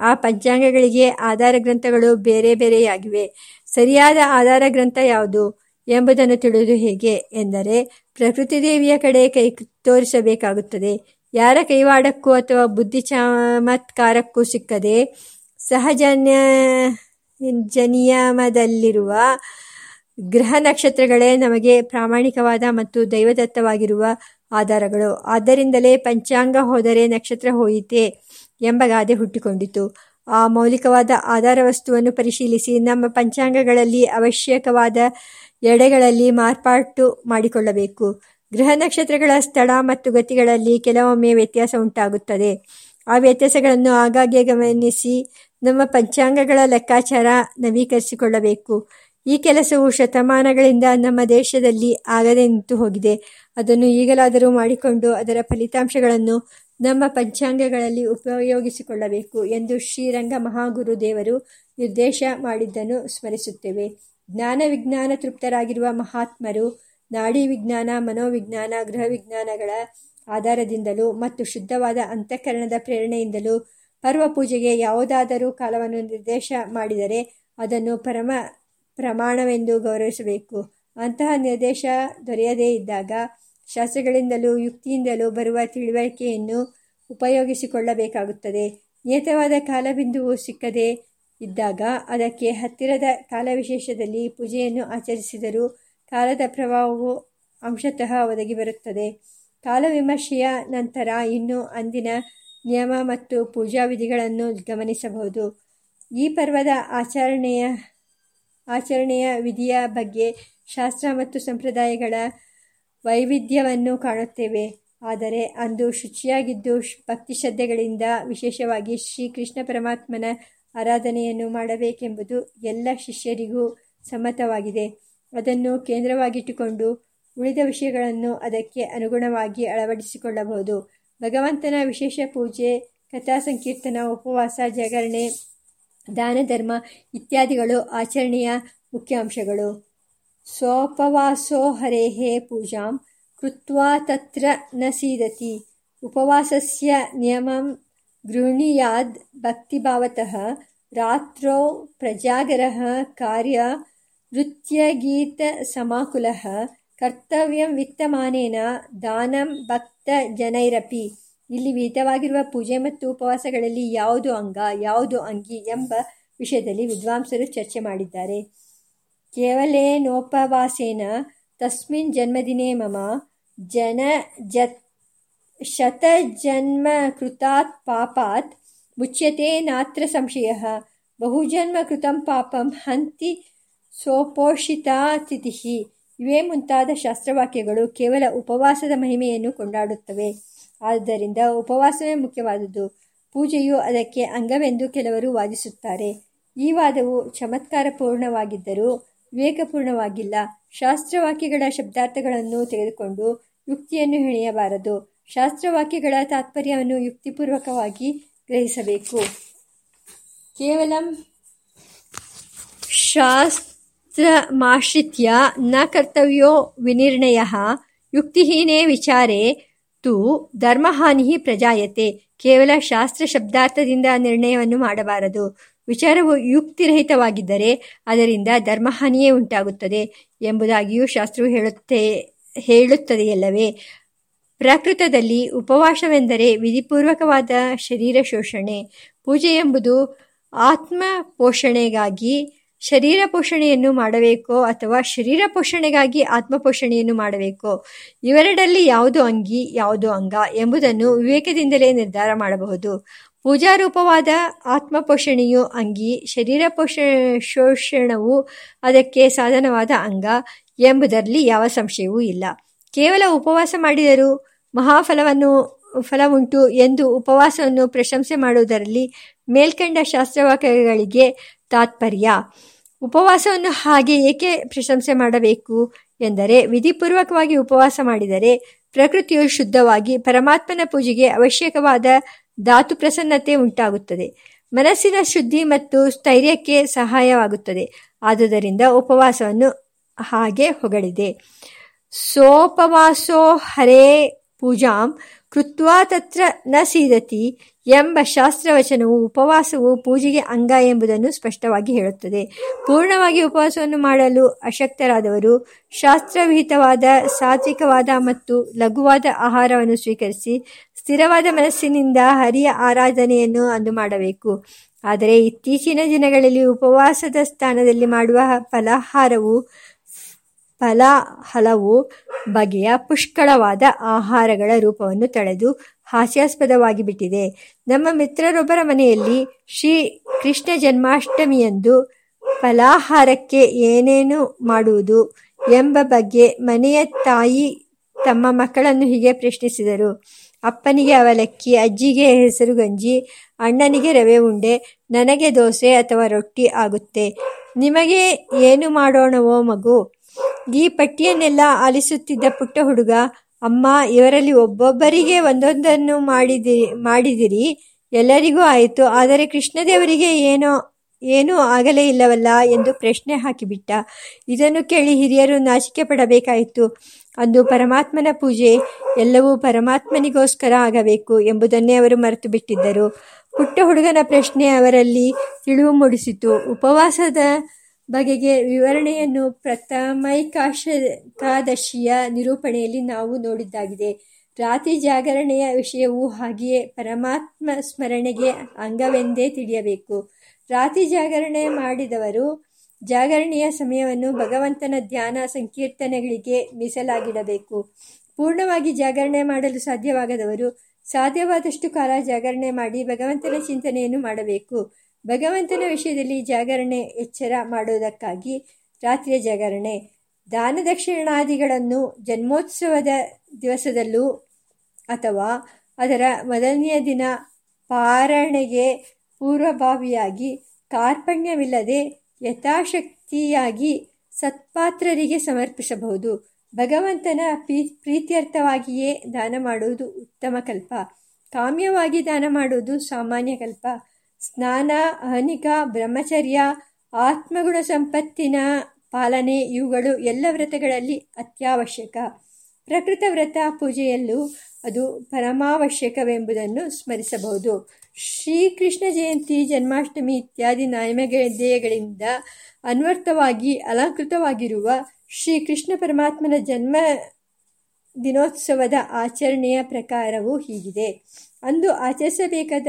ಆ ಪಂಚಾಂಗಗಳಿಗೆ ಆಧಾರ ಗ್ರಂಥಗಳು ಬೇರೆ ಬೇರೆಯಾಗಿವೆ. ಸರಿಯಾದ ಆಧಾರ ಗ್ರಂಥ ಯಾವುದು ಎಂಬುದನ್ನು ತಿಳಿಯುವುದು ಹೇಗೆ ಎಂದರೆ ಪ್ರಕೃತಿ ದೇವಿಯ ಕಡೆ ಕೈ ತೋರಿಸಬೇಕಾಗುತ್ತದೆ. ಯಾರ ಕೈವಾಡಕ್ಕೂ ಅಥವಾ ಬುದ್ಧಿ ಚಮತ್ಕಾರಕ್ಕೂ ಸಿಕ್ಕದೆ ಸಹಜನ್ಯ, ಜನಿಯಮದಲ್ಲಿರುವ ಗ್ರಹ ನಕ್ಷತ್ರಗಳೇ ನಮಗೆ ಪ್ರಾಮಾಣಿಕವಾದ ಮತ್ತು ದೈವದತ್ತವಾಗಿರುವ ಆಧಾರಗಳು. ಆದ್ದರಿಂದಲೇ ಪಂಚಾಂಗ ಹೋದರೆ ನಕ್ಷತ್ರ ಹೋಯಿತೆ ಎಂಬ ಗಾದೆ ಹುಟ್ಟಿಕೊಂಡಿತು. ಆ ಮೌಲಿಕವಾದ ಆಧಾರ ವಸ್ತುವನ್ನು ಪರಿಶೀಲಿಸಿ ನಮ್ಮ ಪಂಚಾಂಗಗಳಲ್ಲಿ ಅವಶ್ಯಕವಾದ ಎಡೆಗಳಲ್ಲಿ ಮಾರ್ಪಾಟು ಮಾಡಿಕೊಳ್ಳಬೇಕು. ಗ್ರಹ ನಕ್ಷತ್ರಗಳ ಸ್ಥಳ ಮತ್ತು ಗತಿಗಳಲ್ಲಿ ಕೆಲವೊಮ್ಮೆ ವ್ಯತ್ಯಾಸ ಉಂಟಾಗುತ್ತದೆ. ಆ ವ್ಯತ್ಯಾಸಗಳನ್ನು ಆಗಾಗ್ಗೆ ಗಮನಿಸಿ ನಮ್ಮ ಪಂಚಾಂಗಗಳ ಲೆಕ್ಕಾಚಾರ ನವೀಕರಿಸಿಕೊಳ್ಳಬೇಕು. ಈ ಕೆಲಸವು ಶತಮಾನಗಳಿಂದ ನಮ್ಮ ದೇಶದಲ್ಲಿ ಆಗದೆ ನಿಂತು ಹೋಗಿದೆ. ಅದನ್ನು ಈಗಲಾದರೂ ಮಾಡಿಕೊಂಡು ಅದರ ಫಲಿತಾಂಶಗಳನ್ನು ನಮ್ಮ ಪಂಚಾಂಗಗಳಲ್ಲಿ ಉಪಯೋಗಿಸಿಕೊಳ್ಳಬೇಕು ಎಂದು ಶ್ರೀರಂಗ ಮಹಾಗುರುದೇವರು ನಿರ್ದೇಶ ಮಾಡಿದ್ದನ್ನು ಸ್ಮರಿಸುತ್ತೇವೆ. ಜ್ಞಾನ ವಿಜ್ಞಾನ ತೃಪ್ತರಾಗಿರುವ ಮಹಾತ್ಮರು ನಾಡಿ ವಿಜ್ಞಾನ ಮನೋವಿಜ್ಞಾನ ಗೃಹ ವಿಜ್ಞಾನಗಳ ಆಧಾರದಿಂದಲೂ ಮತ್ತು ಶುದ್ಧವಾದ ಅಂತಃಕರಣದ ಪ್ರೇರಣೆಯಿಂದಲೂ ಪರ್ವ ಪೂಜೆಗೆ ಯಾವುದಾದರೂ ಕಾಲವನ್ನು ನಿರ್ದೇಶ ಮಾಡಿದರೆ ಅದನ್ನು ಪರಮ ಪ್ರಮಾಣವೆಂದು ಗೌರವಿಸಬೇಕು. ಅಂತಹ ನಿರ್ದೇಶ ದೊರೆಯದೇ ಇದ್ದಾಗ ಶಾಸ್ತ್ರಗಳಿಂದಲೂ ಯುಕ್ತಿಯಿಂದಲೂ ಬರುವ ತಿಳುವಳಿಕೆಯನ್ನು ಉಪಯೋಗಿಸಿಕೊಳ್ಳಬೇಕಾಗುತ್ತದೆ. ನಿಯತವಾದ ಕಾಲಬಿಂದುವು ಸಿಕ್ಕದೇ ಇದ್ದಾಗ ಅದಕ್ಕೆ ಹತ್ತಿರದ ಕಾಲವಿಶೇಷದಲ್ಲಿ ಪೂಜೆಯನ್ನು ಆಚರಿಸಿದರೂ ಕಾಲದ ಪ್ರಭಾವವು ಅಂಶತಃ ಒದಗಿ ಬರುತ್ತದೆ. ಕಾಲವಿಮರ್ಶೆಯ ನಂತರ ಇನ್ನು ಅಂದಿನ ನಿಯಮ ಮತ್ತು ಪೂಜಾ ವಿಧಿಗಳನ್ನು ಗಮನಿಸಬಹುದು. ಈ ಪರ್ವದ ಆಚರಣೆಯ ಆಚರಣೆಯ ವಿಧಿಯ ಬಗ್ಗೆ ಶಾಸ್ತ್ರ ಮತ್ತು ಸಂಪ್ರದಾಯಗಳ ವೈವಿಧ್ಯವನ್ನು ಕಾಣುತ್ತೇವೆ. ಆದರೆ ಅಂದು ಶುಚಿಯಾಗಿದ್ದು ಭಕ್ತಿ ಶ್ರದ್ಧೆಗಳಿಂದ ವಿಶೇಷವಾಗಿ ಶ್ರೀಕೃಷ್ಣ ಪರಮಾತ್ಮನ ಆರಾಧನೆಯನ್ನು ಮಾಡಬೇಕೆಂಬುದು ಎಲ್ಲ ಶಿಷ್ಯರಿಗೂ ಸಮ್ಮತವಾಗಿದೆ. ಅದನ್ನು ಕೇಂದ್ರವಾಗಿಟ್ಟುಕೊಂಡು ಉಳಿದ ವಿಷಯಗಳನ್ನು ಅದಕ್ಕೆ ಅನುಗುಣವಾಗಿ ಅಳವಡಿಸಿಕೊಳ್ಳಬಹುದು. ಭಗವಂತನ ವಿಶೇಷ ಪೂಜೆ, ಕಥಾ ಸಂಕೀರ್ತನ, ಉಪವಾಸ ಜಾಗರಣೆ ದಾನ, ಧರ್ಮ ಇತ್ಯಾದಿಗಳು ಆಚರಣೆಯ ಮುಖ್ಯ ಅಂಶಗಳು ಸೋಪವಾಸೋ ಹರೇಹೇ ಪೂಜಾಂ ಕೃತ್ವಾ ತತ್ರ ನ ಸೀದತಿ ಉಪವಾಸಸ್ಯ ನಿಯಮಂ ಗೃಹೀಯಾದ್ ಭಕ್ತಿಭಾವತಃ ರಾತ್ರೋ ಪ್ರಜಾಗರಃ ಕಾರ್ಯ ನೃತ್ಯಗೀತಸಮಾಕುಲಃ ಕರ್ತವ್ಯಂ ವಿತ್ತಮಾನೇನ ದಾನಂ ಭಕ್ತ ಜನೈರಪಿ ಇಲ್ಲಿ ವಿಹಿತವಾಗಿರುವ ಪೂಜೆ ಮತ್ತು ಉಪವಾಸಗಳಲ್ಲಿ ಯಾವುದು ಅಂಗ, ಯಾವುದು ಅಂಗಿ ಎಂಬ ವಿಷಯದಲ್ಲಿ ವಿದ್ವಾಂಸರು ಚರ್ಚೆ ಮಾಡಿದ್ದಾರೆ. ಕೇವಲೇನೋಪವಾಸೇನ, ತಸ್ಮಿನ್ ಜನ್ಮದಿನೇ ಮಮ, ಜನ ಜತ್ ಶತಜನ್ಮ ಕೃತಾತ್ ಪಾಪಾತ್ ಮುಚ್ಯತೆ ನಾತ್ರ ಸಂಶಯ. ಬಹುಜನ್ಮ ಕೃತಂ ಪಾಪಂ ಹಂತಿ ಸೋಪೋಷಿತಾ ತಿಥಿ ಇವೇ ಮುಂತಾದ ಶಾಸ್ತ್ರವಾಕ್ಯಗಳು ಕೇವಲ ಉಪವಾಸದ ಮಹಿಮೆಯನ್ನು ಕೊಂಡಾಡುತ್ತವೆ. ಆದ್ದರಿಂದ ಉಪವಾಸವೇ ಮುಖ್ಯವಾದುದು. ಪೂಜೆಯು ಅದಕ್ಕೆ ಅಂಗವೆಂದು ಕೆಲವರು ವಾದಿಸುತ್ತಾರೆ. ಈ ವಾದವು ಚಮತ್ಕಾರಪೂರ್ಣವಾಗಿದ್ದರೂ ವಿವೇಕಪೂರ್ಣವಾಗಿಲ್ಲ. ಶಾಸ್ತ್ರವಾಕ್ಯಗಳ ಶಬ್ದಾರ್ಥಗಳನ್ನು ತೆಗೆದುಕೊಂಡು ಯುಕ್ತಿಯನ್ನು ಹೆಣೆಯಬಾರದು. ಶಾಸ್ತ್ರವಾಕ್ಯಗಳ ತಾತ್ಪರ್ಯವನ್ನು ಯುಕ್ತಿಪೂರ್ವಕವಾಗಿ ಗ್ರಹಿಸಬೇಕು. ಕೇವಲ ಶಾಸ್ತ್ರಮಾಶ್ರಿತ್ಯ ನ ಕರ್ತವ್ಯೋ ವಿನಿರ್ಣಯ, ಯುಕ್ತಿಹೀನೇ ವಿಚಾರೆ ತು ಧರ್ಮಹಾನಿ ಪ್ರಜಾಯತೆ, ಕೇವಲ ಶಾಸ್ತ್ರ ಶಬ್ದಾರ್ಥದಿಂದ ನಿರ್ಣಯವನ್ನು ಮಾಡಬಾರದು. ವಿಚಾರವು ಯುಕ್ತಿರಹಿತವಾಗಿದ್ದರೆ ಅದರಿಂದ ಧರ್ಮಹಾನಿಯೇ ಉಂಟಾಗುತ್ತದೆ ಎಂಬುದಾಗಿಯೂ ಶಾಸ್ತ್ರವು ಹೇಳುತ್ತೆ, ಹೇಳುತ್ತದೆಯಲ್ಲವೇ. ಪ್ರಾಕೃತದಲ್ಲಿ ಉಪವಾಸವೆಂದರೆ ವಿಧಿಪೂರ್ವಕವಾದ ಶರೀರ ಶೋಷಣೆ ಪೂಜೆ ಎಂಬುದು ಆತ್ಮ ಪೋಷಣೆಗಾಗಿ ಶರೀರ ಪೋಷಣೆಯನ್ನು ಮಾಡಬೇಕೋ ಅಥವಾ ಶರೀರ ಪೋಷಣೆಗಾಗಿ ಆತ್ಮಪೋಷಣೆಯನ್ನು ಮಾಡಬೇಕೋ? ಇವೆರಡರಲ್ಲಿ ಯಾವುದು ಅಂಗಿ, ಯಾವುದು ಅಂಗ ಎಂಬುದನ್ನು ವಿವೇಕದಿಂದಲೇ ನಿರ್ಧಾರ ಮಾಡಬಹುದು. ಪೂಜಾರೂಪವಾದ ಆತ್ಮಪೋಷಣೆಯು ಅಂಗಿ, ಶರೀರ ಪೋಷ, ಶೋಷಣವು ಅದಕ್ಕೆ ಸಾಧನವಾದ ಅಂಗ ಎಂಬುದರಲ್ಲಿ ಯಾವ ಸಂಶಯವೂ ಇಲ್ಲ. ಕೇವಲ ಉಪವಾಸ ಮಾಡಿದರೂ ಮಹಾಫಲವನ್ನು, ಫಲವುಂಟು ಎಂದು ಉಪವಾಸವನ್ನು ಪ್ರಶಂಸೆ ಮಾಡುವುದರಲ್ಲಿ ಮೇಲ್ಕಂಡ ಶಾಸ್ತ್ರವಾಕ್ಯಗಳಿಗೆ ತಾತ್ಪರ್ಯ. ಉಪವಾಸವನ್ನು ಹಾಗೆ ಏಕೆ ಪ್ರಶಂಸೆ ಮಾಡಬೇಕು ಎಂದರೆ, ವಿಧಿಪೂರ್ವಕವಾಗಿ ಉಪವಾಸ ಮಾಡಿದರೆ ಪ್ರಕೃತಿಯು ಶುದ್ಧವಾಗಿ ಪರಮಾತ್ಮನ ಪೂಜೆಗೆ ಅವಶ್ಯಕವಾದ ಧಾತು ಪ್ರಸನ್ನತೆ ಉಂಟಾಗುತ್ತದೆ. ಮನಸ್ಸಿನ ಶುದ್ಧಿ ಮತ್ತು ಸ್ಥೈರ್ಯಕ್ಕೆ ಸಹಾಯವಾಗುತ್ತದೆ. ಆದುದರಿಂದ ಉಪವಾಸವನ್ನು ಹಾಗೆ ಹೊಗಳಿದೆ. ಸೋಪವಾಸೋ ಹರೇ ಪೂಜಾಂ ಕೃತ್ವಾ ತತ್ರ ನ ಸೀದತಿ ಎಂಬ ಶಾಸ್ತ್ರವಚನವು ಉಪವಾಸವು ಪೂಜೆಗೆ ಅಂಗ ಎಂಬುದನ್ನು ಸ್ಪಷ್ಟವಾಗಿ ಹೇಳುತ್ತದೆ. ಪೂರ್ಣವಾಗಿ ಉಪವಾಸವನ್ನು ಮಾಡಲು ಅಶಕ್ತರಾದವರು ಶಾಸ್ತ್ರವಿಹಿತವಾದ, ಸಾತ್ವಿಕವಾದ ಮತ್ತು ಲಘುವಾದ ಆಹಾರವನ್ನು ಸ್ವೀಕರಿಸಿ ಸ್ಥಿರವಾದ ಮನಸ್ಸಿನಿಂದ ಹರಿಯ ಆರಾಧನೆಯನ್ನು ಅಂದು ಮಾಡಬೇಕು. ಆದರೆ ಇತ್ತೀಚಿನ ದಿನಗಳಲ್ಲಿ ಉಪವಾಸದ ಸ್ಥಾನದಲ್ಲಿ ಮಾಡುವ ಫಲಾಹಾರವು ಫಲ, ಹಲವು ಬಗೆಯ ಪುಷ್ಕಳವಾದ ಆಹಾರಗಳ ರೂಪವನ್ನು ತಳೆದು ಹಾಸ್ಯಾಸ್ಪದವಾಗಿ ಬಿಟ್ಟಿದೆ ನಮ್ಮ ಮಿತ್ರರೊಬ್ಬರ ಮನೆಯಲ್ಲಿ ಶ್ರೀ ಕೃಷ್ಣ ಜನ್ಮಾಷ್ಟಮಿಯಂದು ಫಲಾಹಾರಕ್ಕೆ ಏನೇನು ಮಾಡುವುದು ಎಂಬ ಬಗ್ಗೆ ಮನೆಯ ತಾಯಿ ತಮ್ಮ ಮಕ್ಕಳನ್ನು ಹೀಗೆ ಪ್ರಶ್ನಿಸಿದರು. ಅಪ್ಪನಿಗೆ ಅವಲಕ್ಕಿ, ಅಜ್ಜಿಗೆ ಹೆಸರು ಗಂಜಿ, ಅಣ್ಣನಿಗೆ ರವೆ ಉಂಡೆ, ನನಗೆ ದೋಸೆ ಅಥವಾ ರೊಟ್ಟಿ ಆಗುತ್ತೆ. ನಿಮಗೆ ಏನು ಮಾಡೋಣವೋ ಮಗು? ಈ ಪಟ್ಟಿಯನ್ನೆಲ್ಲ ಆಲಿಸುತ್ತಿದ್ದ ಪುಟ್ಟ ಹುಡುಗ, ಅಮ್ಮ, ಇವರಲ್ಲಿ ಒಬ್ಬೊಬ್ಬರಿಗೆ ಒಂದೊಂದನ್ನು ಮಾಡಿದಿ, ಮಾಡಿದಿರಿ. ಎಲ್ಲರಿಗೂ ಆಯಿತು. ಆದರೆ ಕೃಷ್ಣದೇವರಿಗೆ ಏನೋ, ಏನೂ ಆಗಲೇ ಇಲ್ಲವಲ್ಲ ಎಂದು ಪ್ರಶ್ನೆ ಹಾಕಿಬಿಟ್ಟ. ಇದನ್ನು ಕೇಳಿ ಹಿರಿಯರು ನಾಚಿಕೆ ಪಡಬೇಕಾಯಿತು ಅಂದು ಪರಮಾತ್ಮನ ಪೂಜೆ ಎಲ್ಲವೂ ಪರಮಾತ್ಮನಿಗೋಸ್ಕರ ಆಗಬೇಕು ಎಂಬುದನ್ನೇ ಅವರು ಮರೆತು ಬಿಟ್ಟಿದ್ದರು. ಪುಟ್ಟ ಹುಡುಗನ ಪ್ರಶ್ನೆ ಅವರಲ್ಲಿ ತಿಳಿವು ಮೂಡಿಸಿತು. ಉಪವಾಸದ ಬಗೆಗೆ ವಿವರಣೆಯನ್ನು ಪ್ರಥಮೈಕಾಶಕಾದಶಿಯ ನಿರೂಪಣೆಯಲ್ಲಿ ನಾವು ನೋಡಿದ್ದಾಗಿದೆ. ರಾತ್ರಿ ಜಾಗರಣೆಯ ವಿಷಯವೂ ಹಾಗೆಯೇ ಪರಮಾತ್ಮ ಸ್ಮರಣೆಗೆ ಅಂಗವೆಂದೇ ತಿಳಿಯಬೇಕು. ರಾತ್ರಿ ಜಾಗರಣೆ ಮಾಡಿದವರು ಜಾಗರಣೆಯ ಸಮಯವನ್ನು ಭಗವಂತನ ಧ್ಯಾನ ಸಂಕೀರ್ತನೆಗಳಿಗೆ ಮೀಸಲಾಗಿಡಬೇಕು. ಪೂರ್ಣವಾಗಿ ಜಾಗರಣೆ ಮಾಡಲು ಸಾಧ್ಯವಾಗದವರು ಸಾಧ್ಯವಾದಷ್ಟು ಕಾಲ ಜಾಗರಣೆ ಮಾಡಿ ಭಗವಂತನ ಚಿಂತನೆಯನ್ನು ಮಾಡಬೇಕು. ಭಗವಂತನ ವಿಷಯದಲ್ಲಿ ಜಾಗರಣೆ ಎಚ್ಚರ ಮಾಡುವುದಕ್ಕಾಗಿ ರಾತ್ರಿಯ ಜಾಗರಣೆ. ದಾನ ದಕ್ಷಿಣಾದಿಗಳನ್ನು ಜನ್ಮೋತ್ಸವದ ದಿವಸದಲ್ಲೂ ಅಥವಾ ಅದರ ಮೊದಲನೆಯ ದಿನ ಪಾರಣೆಗೆ ಪೂರ್ವಭಾವಿಯಾಗಿ ಕಾರ್ಪಣ್ಯವಿಲ್ಲದೆ ಯಥಾಶಕ್ತಿಯಾಗಿ ಸತ್ಪಾತ್ರರಿಗೆ ಸಮರ್ಪಿಸಬಹುದು. ಭಗವಂತನ ಪ್ರೀತ್ಯರ್ಥವಾಗಿಯೇ ದಾನ ಮಾಡುವುದು ಉತ್ತಮ ಕಲ್ಪ. ಕಾಮ್ಯವಾಗಿ ದಾನ ಮಾಡುವುದು ಸಾಮಾನ್ಯ ಕಲ್ಪ. ಸ್ನಾನ ಅಹನಿಕ ಬ್ರಹ್ಮಚರ್ಯ, ಆತ್ಮಗುಣ ಸಂಪತ್ತಿನ ಪಾಲನೆ ಇವುಗಳು ಎಲ್ಲ ವ್ರತಗಳಲ್ಲಿ ಅತ್ಯವಶ್ಯಕ. ಪ್ರಕೃತ ವ್ರತ ಪೂಜೆಯಲ್ಲೂ ಅದು ಪರಮಾವಶ್ಯಕವೆಂಬುದನ್ನು ಸ್ಮರಿಸಬಹುದು. ಶ್ರೀಕೃಷ್ಣ ಜಯಂತಿ, ಜನ್ಮಾಷ್ಟಮಿ ಇತ್ಯಾದಿ ನೈಮಗೇಯಗಳಿಂದ ಅನ್ವರ್ಥವಾಗಿ ಅಲಂಕೃತವಾಗಿರುವ ಶ್ರೀಕೃಷ್ಣ ಪರಮಾತ್ಮನ ಜನ್ಮ ದಿನೋತ್ಸವದ ಆಚರಣೆಯ ಪ್ರಕಾರವು ಹೀಗಿದೆ. ಅಂದು ಆಚರಿಸಬೇಕಾದ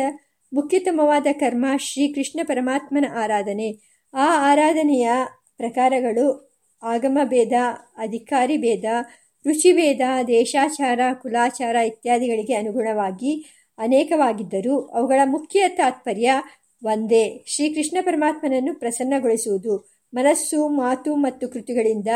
ಮುಖ್ಯತಮವಾದ ಕರ್ಮ ಶ್ರೀಕೃಷ್ಣ ಪರಮಾತ್ಮನ ಆರಾಧನೆ. ಆ ಆರಾಧನೆಯ ಪ್ರಕಾರಗಳು ಆಗಮ ಭೇದ, ಅಧಿಕಾರಿ ಭೇದ ರುಚಿಭೇದ ದೇಶಾಚಾರ, ಕುಲಾಚಾರ ಇತ್ಯಾದಿಗಳಿಗೆ ಅನುಗುಣವಾಗಿ ಅನೇಕವಾಗಿದ್ದರೂ ಅವುಗಳ ಮುಖ್ಯ ತಾತ್ಪರ್ಯ ಒಂದೇ. ಶ್ರೀಕೃಷ್ಣ ಪರಮಾತ್ಮನನ್ನು ಪ್ರಸನ್ನಗೊಳಿಸುವುದು. ಮನಸ್ಸು, ಮಾತು ಮತ್ತು ಕೃತಿಗಳಿಂದ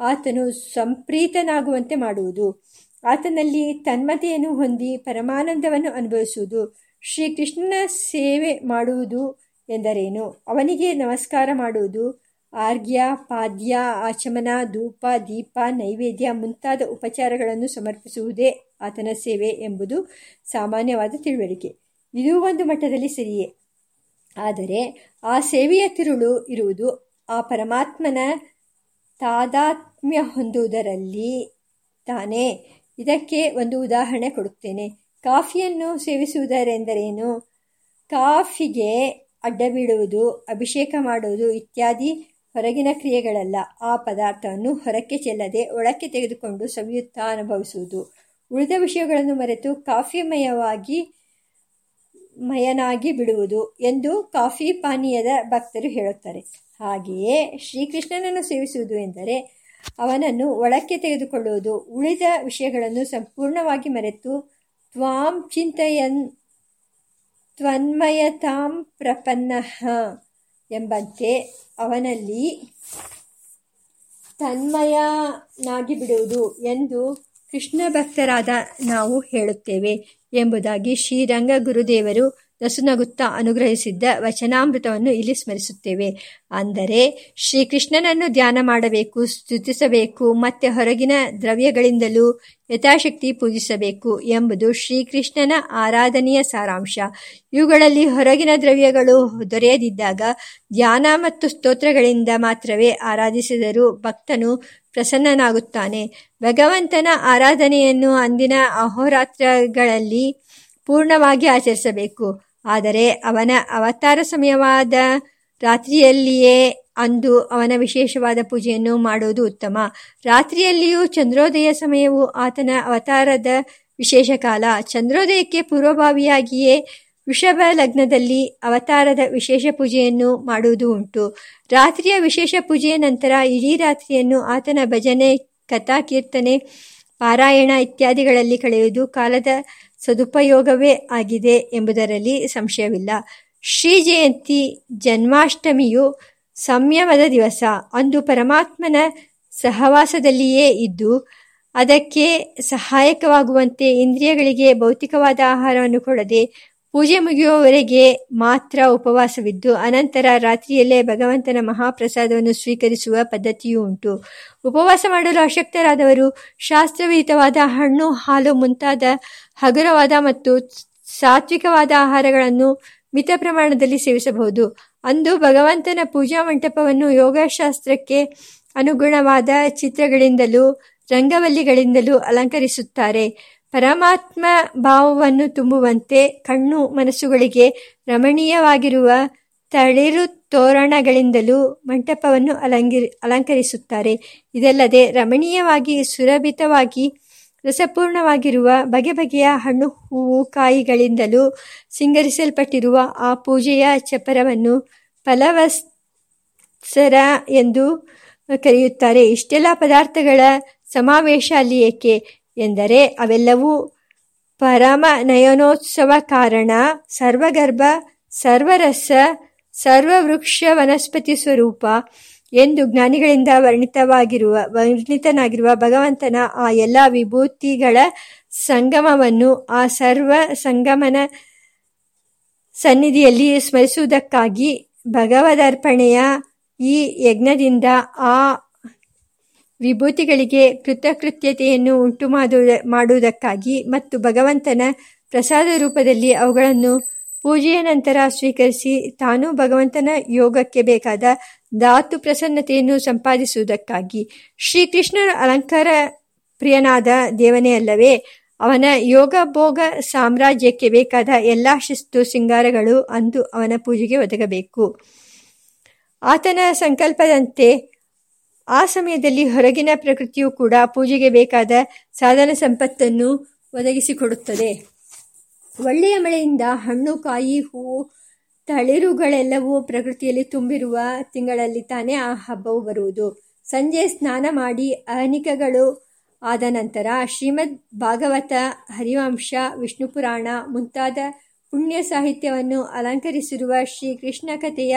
ಆತನು ಸಂಪ್ರೀತನಾಗುವಂತೆ ಮಾಡುವುದು. ಆತನಲ್ಲಿ ತನ್ಮತೆಯನ್ನು ಹೊಂದಿ ಪರಮಾನಂದವನ್ನು ಅನುಭವಿಸುವುದು. ಶ್ರೀಕೃಷ್ಣನ ಸೇವೆ ಮಾಡುವುದು ಎಂದರೇನು? ಅವನಿಗೆ ನಮಸ್ಕಾರ ಮಾಡುವುದು ಆರ್ಘ್ಯ, ಪಾದ್ಯ, ಆಚಮನ, ಧೂಪ, ದೀಪ, ನೈವೇದ್ಯ ಮುಂತಾದ ಉಪಚಾರಗಳನ್ನು ಸಮರ್ಪಿಸುವುದೇ ಆತನ ಸೇವೆ ಎಂಬುದು ಸಾಮಾನ್ಯವಾದ ತಿಳುವಳಿಕೆ. ಇದು ಒಂದು ಮಟ್ಟದಲ್ಲಿ ಸರಿಯೇ. ಆದರೆ ಆ ಸೇವೆಯ ತಿರುಳು ಇರುವುದು ಆ ಪರಮಾತ್ಮನ ತಾದಾತ್ಮ್ಯ ಹೊಂದುವುದರಲ್ಲಿ ತಾನೇ. ಇದಕ್ಕೆ ಒಂದು ಉದಾಹರಣೆ ಕೊಡುತ್ತೇನೆ. ಕಾಫಿಯನ್ನು ಸೇವಿಸುವುದರೆಂದರೇನು? ಕಾಫಿಗೆ ಅಡ್ಡ ಬೀಳುವುದು ಅಭಿಷೇಕ ಮಾಡುವುದು ಇತ್ಯಾದಿ ಹೊರಗಿನ ಕ್ರಿಯೆಗಳಲ್ಲ. ಆ ಪದಾರ್ಥವನ್ನು ಹೊರಕ್ಕೆ ಚೆಲ್ಲದೆ ಒಳಕ್ಕೆ ತೆಗೆದುಕೊಂಡು ಸವಿಯುತ್ತಾ ಅನುಭವಿಸುವುದು. ಉಳಿದ ವಿಷಯಗಳನ್ನು ಮರೆತು ಕಾಫಿಮಯವಾಗಿ, ಮಯನಾಗಿ ಬಿಡುವುದು ಎಂದು ಕಾಫಿ ಪಾನೀಯದ ಭಕ್ತರು ಹೇಳುತ್ತಾರೆ. ಹಾಗೆಯೇ ಶ್ರೀಕೃಷ್ಣನನ್ನು ಸೇವಿಸುವುದು ಎಂದರೆ ಅವನನ್ನು ಒಳಕ್ಕೆ ತೆಗೆದುಕೊಳ್ಳುವುದು. ಉಳಿದ ವಿಷಯಗಳನ್ನು ಸಂಪೂರ್ಣವಾಗಿ ಮರೆತು ತ್ವಾಂ ಚಿಂತೆಯನ್ ತ್ವನ್ಮಯತಾಂ ಪ್ರಪನ್ನ ಎಂಬಂತೆ ಅವನಲ್ಲಿ ತನ್ಮಯನಾಗಿಬಿಡುವುದು ಎಂದು ಕೃಷ್ಣ ಭಕ್ತರಾದ ನಾವು ಹೇಳುತ್ತೇವೆ ಎಂಬುದಾಗಿ ಶ್ರೀರಂಗ ಗುರುದೇವರು ನಸುನಗುತ್ತಾ ಅನುಗ್ರಹಿಸಿದ್ದ ವಚನಾಮೃತವನ್ನು ಇಲ್ಲಿ ಸ್ಮರಿಸುತ್ತೇವೆ. ಅಂದರೆ, ಶ್ರೀಕೃಷ್ಣನನ್ನು ಧ್ಯಾನ ಮಾಡಬೇಕು, ಸ್ತುತಿಸಬೇಕು, ಮತ್ತೆ ಹೊರಗಿನ ದ್ರವ್ಯಗಳಿಂದಲೂ ಯಥಾಶಕ್ತಿ ಪೂಜಿಸಬೇಕು ಎಂಬುದು ಶ್ರೀಕೃಷ್ಣನ ಆರಾಧನೆಯ ಸಾರಾಂಶ. ಇವುಗಳಲ್ಲಿ ಹೊರಗಿನ ದ್ರವ್ಯಗಳು ದೊರೆಯದಿದ್ದಾಗ ಧ್ಯಾನ ಮತ್ತು ಸ್ತೋತ್ರಗಳಿಂದ ಮಾತ್ರವೇ ಆರಾಧಿಸಿದರೂ ಭಕ್ತನು ಪ್ರಸನ್ನನಾಗುತ್ತಾನೆ. ಭಗವಂತನ ಆರಾಧನೆಯನ್ನು ಅಂದಿನ ಅಹೋರಾತ್ರಗಳಲ್ಲಿ ಪೂರ್ಣವಾಗಿ ಆಚರಿಸಬೇಕು. ಆದರೆ ಅವನ ಅವತಾರ ಸಮಯವಾದ ರಾತ್ರಿಯಲ್ಲಿಯೇ ಅಂದು ಅವನ ವಿಶೇಷವಾದ ಪೂಜೆಯನ್ನು ಮಾಡುವುದು ಉತ್ತಮ. ರಾತ್ರಿಯಲ್ಲಿಯೂ ಚಂದ್ರೋದಯ ಸಮಯವು ಆತನ ಅವತಾರದ ವಿಶೇಷ ಕಾಲ. ಚಂದ್ರೋದಯಕ್ಕೆ ಪೂರ್ವಭಾವಿಯಾಗಿಯೇ ವೃಷಭ ಲಗ್ನದಲ್ಲಿ ಅವತಾರದ ವಿಶೇಷ ಪೂಜೆಯನ್ನು ಮಾಡುವುದು ಉಂಟು. ರಾತ್ರಿಯ ವಿಶೇಷ ಪೂಜೆಯ ನಂತರ ಇಡೀ ರಾತ್ರಿಯನ್ನು ಆತನ ಭಜನೆ ಕಥಾ ಕೀರ್ತನೆ ಪಾರಾಯಣ ಇತ್ಯಾದಿಗಳಲ್ಲಿ ಕಳೆಯುವುದು ಕಾಲದ ಸದುಪಯೋಗವೇ ಆಗಿದೆ ಎಂಬುದರಲ್ಲಿ ಸಂಶಯವಿಲ್ಲ. ಶ್ರೀ ಜಯಂತಿ ಜನ್ಮಾಷ್ಟಮಿಯು ಸಂಯಮದ ದಿವಸ. ಅಂದು ಪರಮಾತ್ಮನ ಸಹವಾಸದಲ್ಲಿಯೇ ಇದ್ದು, ಅದಕ್ಕೆ ಸಹಾಯಕವಾಗುವಂತೆ ಇಂದ್ರಿಯಗಳಿಗೆ ಭೌತಿಕವಾದ ಆಹಾರವನ್ನು ಕೊಡದೆ ಪೂಜೆ ಮುಗಿಯುವವರೆಗೆ ಮಾತ್ರ ಉಪವಾಸವಿದ್ದು, ಅನಂತರ ರಾತ್ರಿಯಲ್ಲೇ ಭಗವಂತನ ಮಹಾಪ್ರಸಾದವನ್ನು ಸ್ವೀಕರಿಸುವ ಪದ್ಧತಿಯೂ ಉಂಟು. ಉಪವಾಸ ಮಾಡಲು ಅಶಕ್ತರಾದವರು ಶಾಸ್ತ್ರವಿಹಿತವಾದ ಹಣ್ಣು, ಹಾಲು, ಮುಂತಾದ ಹಗುರವಾದ ಮತ್ತು ಸಾತ್ವಿಕವಾದ ಆಹಾರಗಳನ್ನು ಮಿತ ಪ್ರಮಾಣದಲ್ಲಿ ಸೇವಿಸಬಹುದು. ಅಂದು ಭಗವಂತನ ಪೂಜಾ ಮಂಟಪವನ್ನು ಯೋಗಶಾಸ್ತ್ರಕ್ಕೆ ಅನುಗುಣವಾದ ಚಿತ್ರಗಳಿಂದಲೂ, ರಂಗವಲ್ಲಿಗಳಿಂದಲೂ ಅಲಂಕರಿಸುತ್ತಾರೆ. ಪರಮಾತ್ಮ ಭಾವವನ್ನು ತುಂಬುವಂತೆ ಕಣ್ಣು ಮನಸ್ಸುಗಳಿಗೆ ರಮಣೀಯವಾಗಿರುವ ತಳಿರು ತೋರಣಗಳಿಂದಲೂ ಮಂಟಪವನ್ನು ಅಲಂಕರಿಸುತ್ತಾರೆ. ಇದಲ್ಲದೆ ರಮಣೀಯವಾಗಿ ಸುರಭಿತವಾಗಿ ರಸಪೂರ್ಣವಾಗಿರುವ ಬಗೆ ಬಗೆಯ ಹಣ್ಣು ಹೂವು ಕಾಯಿಗಳಿಂದಲೂ ಸಿಂಗರಿಸಲ್ಪಟ್ಟಿರುವ ಆ ಪೂಜೆಯ ಚಪರವನ್ನು ಫಲವತ್ಸರ ಎಂದು ಕರೆಯುತ್ತಾರೆ. ಇಷ್ಟೆಲ್ಲ ಪದಾರ್ಥಗಳ ಸಮಾವೇಶ ಅಲ್ಲಿ ಏಕೆ? ಎಂದರೆ ಅವೆಲ್ಲವೂ ಪರಮ ನಯನೋತ್ಸವ ಕಾರಣ ಸರ್ವಗರ್ಭ, ಸರ್ವರಸ ಸರ್ವವೃಕ್ಷ ವನಸ್ಪತಿ ಸ್ವರೂಪ ಎಂದು ಜ್ಞಾನಿಗಳಿಂದ ವರ್ಣಿತವಾಗಿರುವ, ವರ್ಣಿತನಾಗಿರುವ ಭಗವಂತನ ಆ ಎಲ್ಲ ವಿಭೂತಿಗಳ ಸಂಗಮವನ್ನು ಆ ಸರ್ವ ಸಂಗಮನ ಸನ್ನಿಧಿಯಲ್ಲಿ ಸ್ಮರಿಸುವುದಕ್ಕಾಗಿ ಭಗವದರ್ಪಣೆಯ ಈ ಯಜ್ಞದಿಂದ ಆ ವಿಭೂತಿಗಳಿಗೆ ಕೃತಕೃತ್ಯತೆಯನ್ನು ಉಂಟು ಮಾಡುವುದಕ್ಕಾಗಿ ಮತ್ತು ಭಗವಂತನ ಪ್ರಸಾದ ರೂಪದಲ್ಲಿ ಅವುಗಳನ್ನು ಪೂಜೆಯ ನಂತರ ಸ್ವೀಕರಿಸಿ ತಾನು ಭಗವಂತನ ಯೋಗಕ್ಕೆ ಬೇಕಾದ ಧಾತು ಪ್ರಸನ್ನತೆಯನ್ನು ಸಂಪಾದಿಸುವುದಕ್ಕಾಗಿ. ಶ್ರೀಕೃಷ್ಣನ ಅಲಂಕಾರ ಪ್ರಿಯನಾದ ದೇವನೇ ಅಲ್ಲವೇ, ಅವನ ಯೋಗ ಭೋಗ ಸಾಮ್ರಾಜ್ಯಕ್ಕೆ ಬೇಕಾದ ಎಲ್ಲ ಶಿಸ್ತು ಸಿಂಗಾರಗಳು ಅಂದು ಅವನ ಪೂಜೆಗೆ ಒದಗಬೇಕು. ಆತನ ಸಂಕಲ್ಪದಂತೆ ಆ ಸಮಯದಲ್ಲಿ ಹೊರಗಿನ ಪ್ರಕೃತಿಯು ಕೂಡ ಪೂಜೆಗೆ ಬೇಕಾದ ಸಾಧನ ಸಂಪತ್ತನ್ನು ಒದಗಿಸಿಕೊಡುತ್ತದೆ. ಒಳ್ಳೆಯ ಮಳೆಯಿಂದ ಹಣ್ಣು, ಕಾಯಿ, ಹೂವು, ತಳಿರುಗಳೆಲ್ಲವೂ ಪ್ರಕೃತಿಯಲ್ಲಿ ತುಂಬಿರುವ ತಿಂಗಳಲ್ಲಿ ತಾನೇ ಆ ಹಬ್ಬವು ಬರುವುದು. ಸಂಜೆ ಸ್ನಾನ ಮಾಡಿ ಅಹನಿಕಗಳು ಆದ ನಂತರ ಶ್ರೀಮದ್ ಭಾಗವತ, ಹರಿವಂಶ, ವಿಷ್ಣು ಪುರಾಣ ಮುಂತಾದ ಪುಣ್ಯ ಸಾಹಿತ್ಯವನ್ನು ಅಲಂಕರಿಸಿರುವ ಶ್ರೀಕೃಷ್ಣ ಕಥೆಯ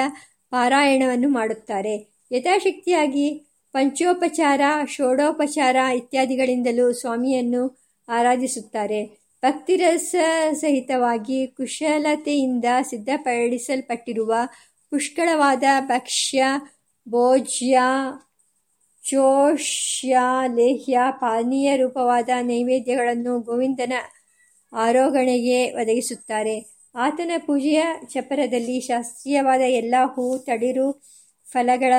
ಪಾರಾಯಣವನ್ನು ಮಾಡುತ್ತಾರೆ. ಯಥಾಶಕ್ತಿಯಾಗಿ ಪಂಚೋಪಚಾರ, ಷೋಡೋಪಚಾರ ಇತ್ಯಾದಿಗಳಿಂದಲೂ ಸ್ವಾಮಿಯನ್ನು ಆರಾಧಿಸುತ್ತಾರೆ. ಭಕ್ತಿರಸ ಸಹಿತವಾಗಿ ಕುಶಲತೆಯಿಂದ ಸಿದ್ಧಪಡಿಸಲ್ಪಟ್ಟಿರುವ ಪುಷ್ಕಳವಾದ ಭಕ್ಷ್ಯ, ಭೋಜ್ಯ ಚೋಷ್ಯ ಲೇಹ್ಯ, ಪಾನೀಯ ರೂಪವಾದ ನೈವೇದ್ಯಗಳನ್ನು ಗೋವಿಂದನ ಆರೋಗಣೆಗೆ ಒದಗಿಸುತ್ತಾರೆ. ಆತನ ಪೂಜೆಯ ಚಪರದಲ್ಲಿ ಶಾಸ್ತ್ರೀಯವಾದ ಎಲ್ಲ ಹೂ, ತಡಿರು, ಫಲಗಳ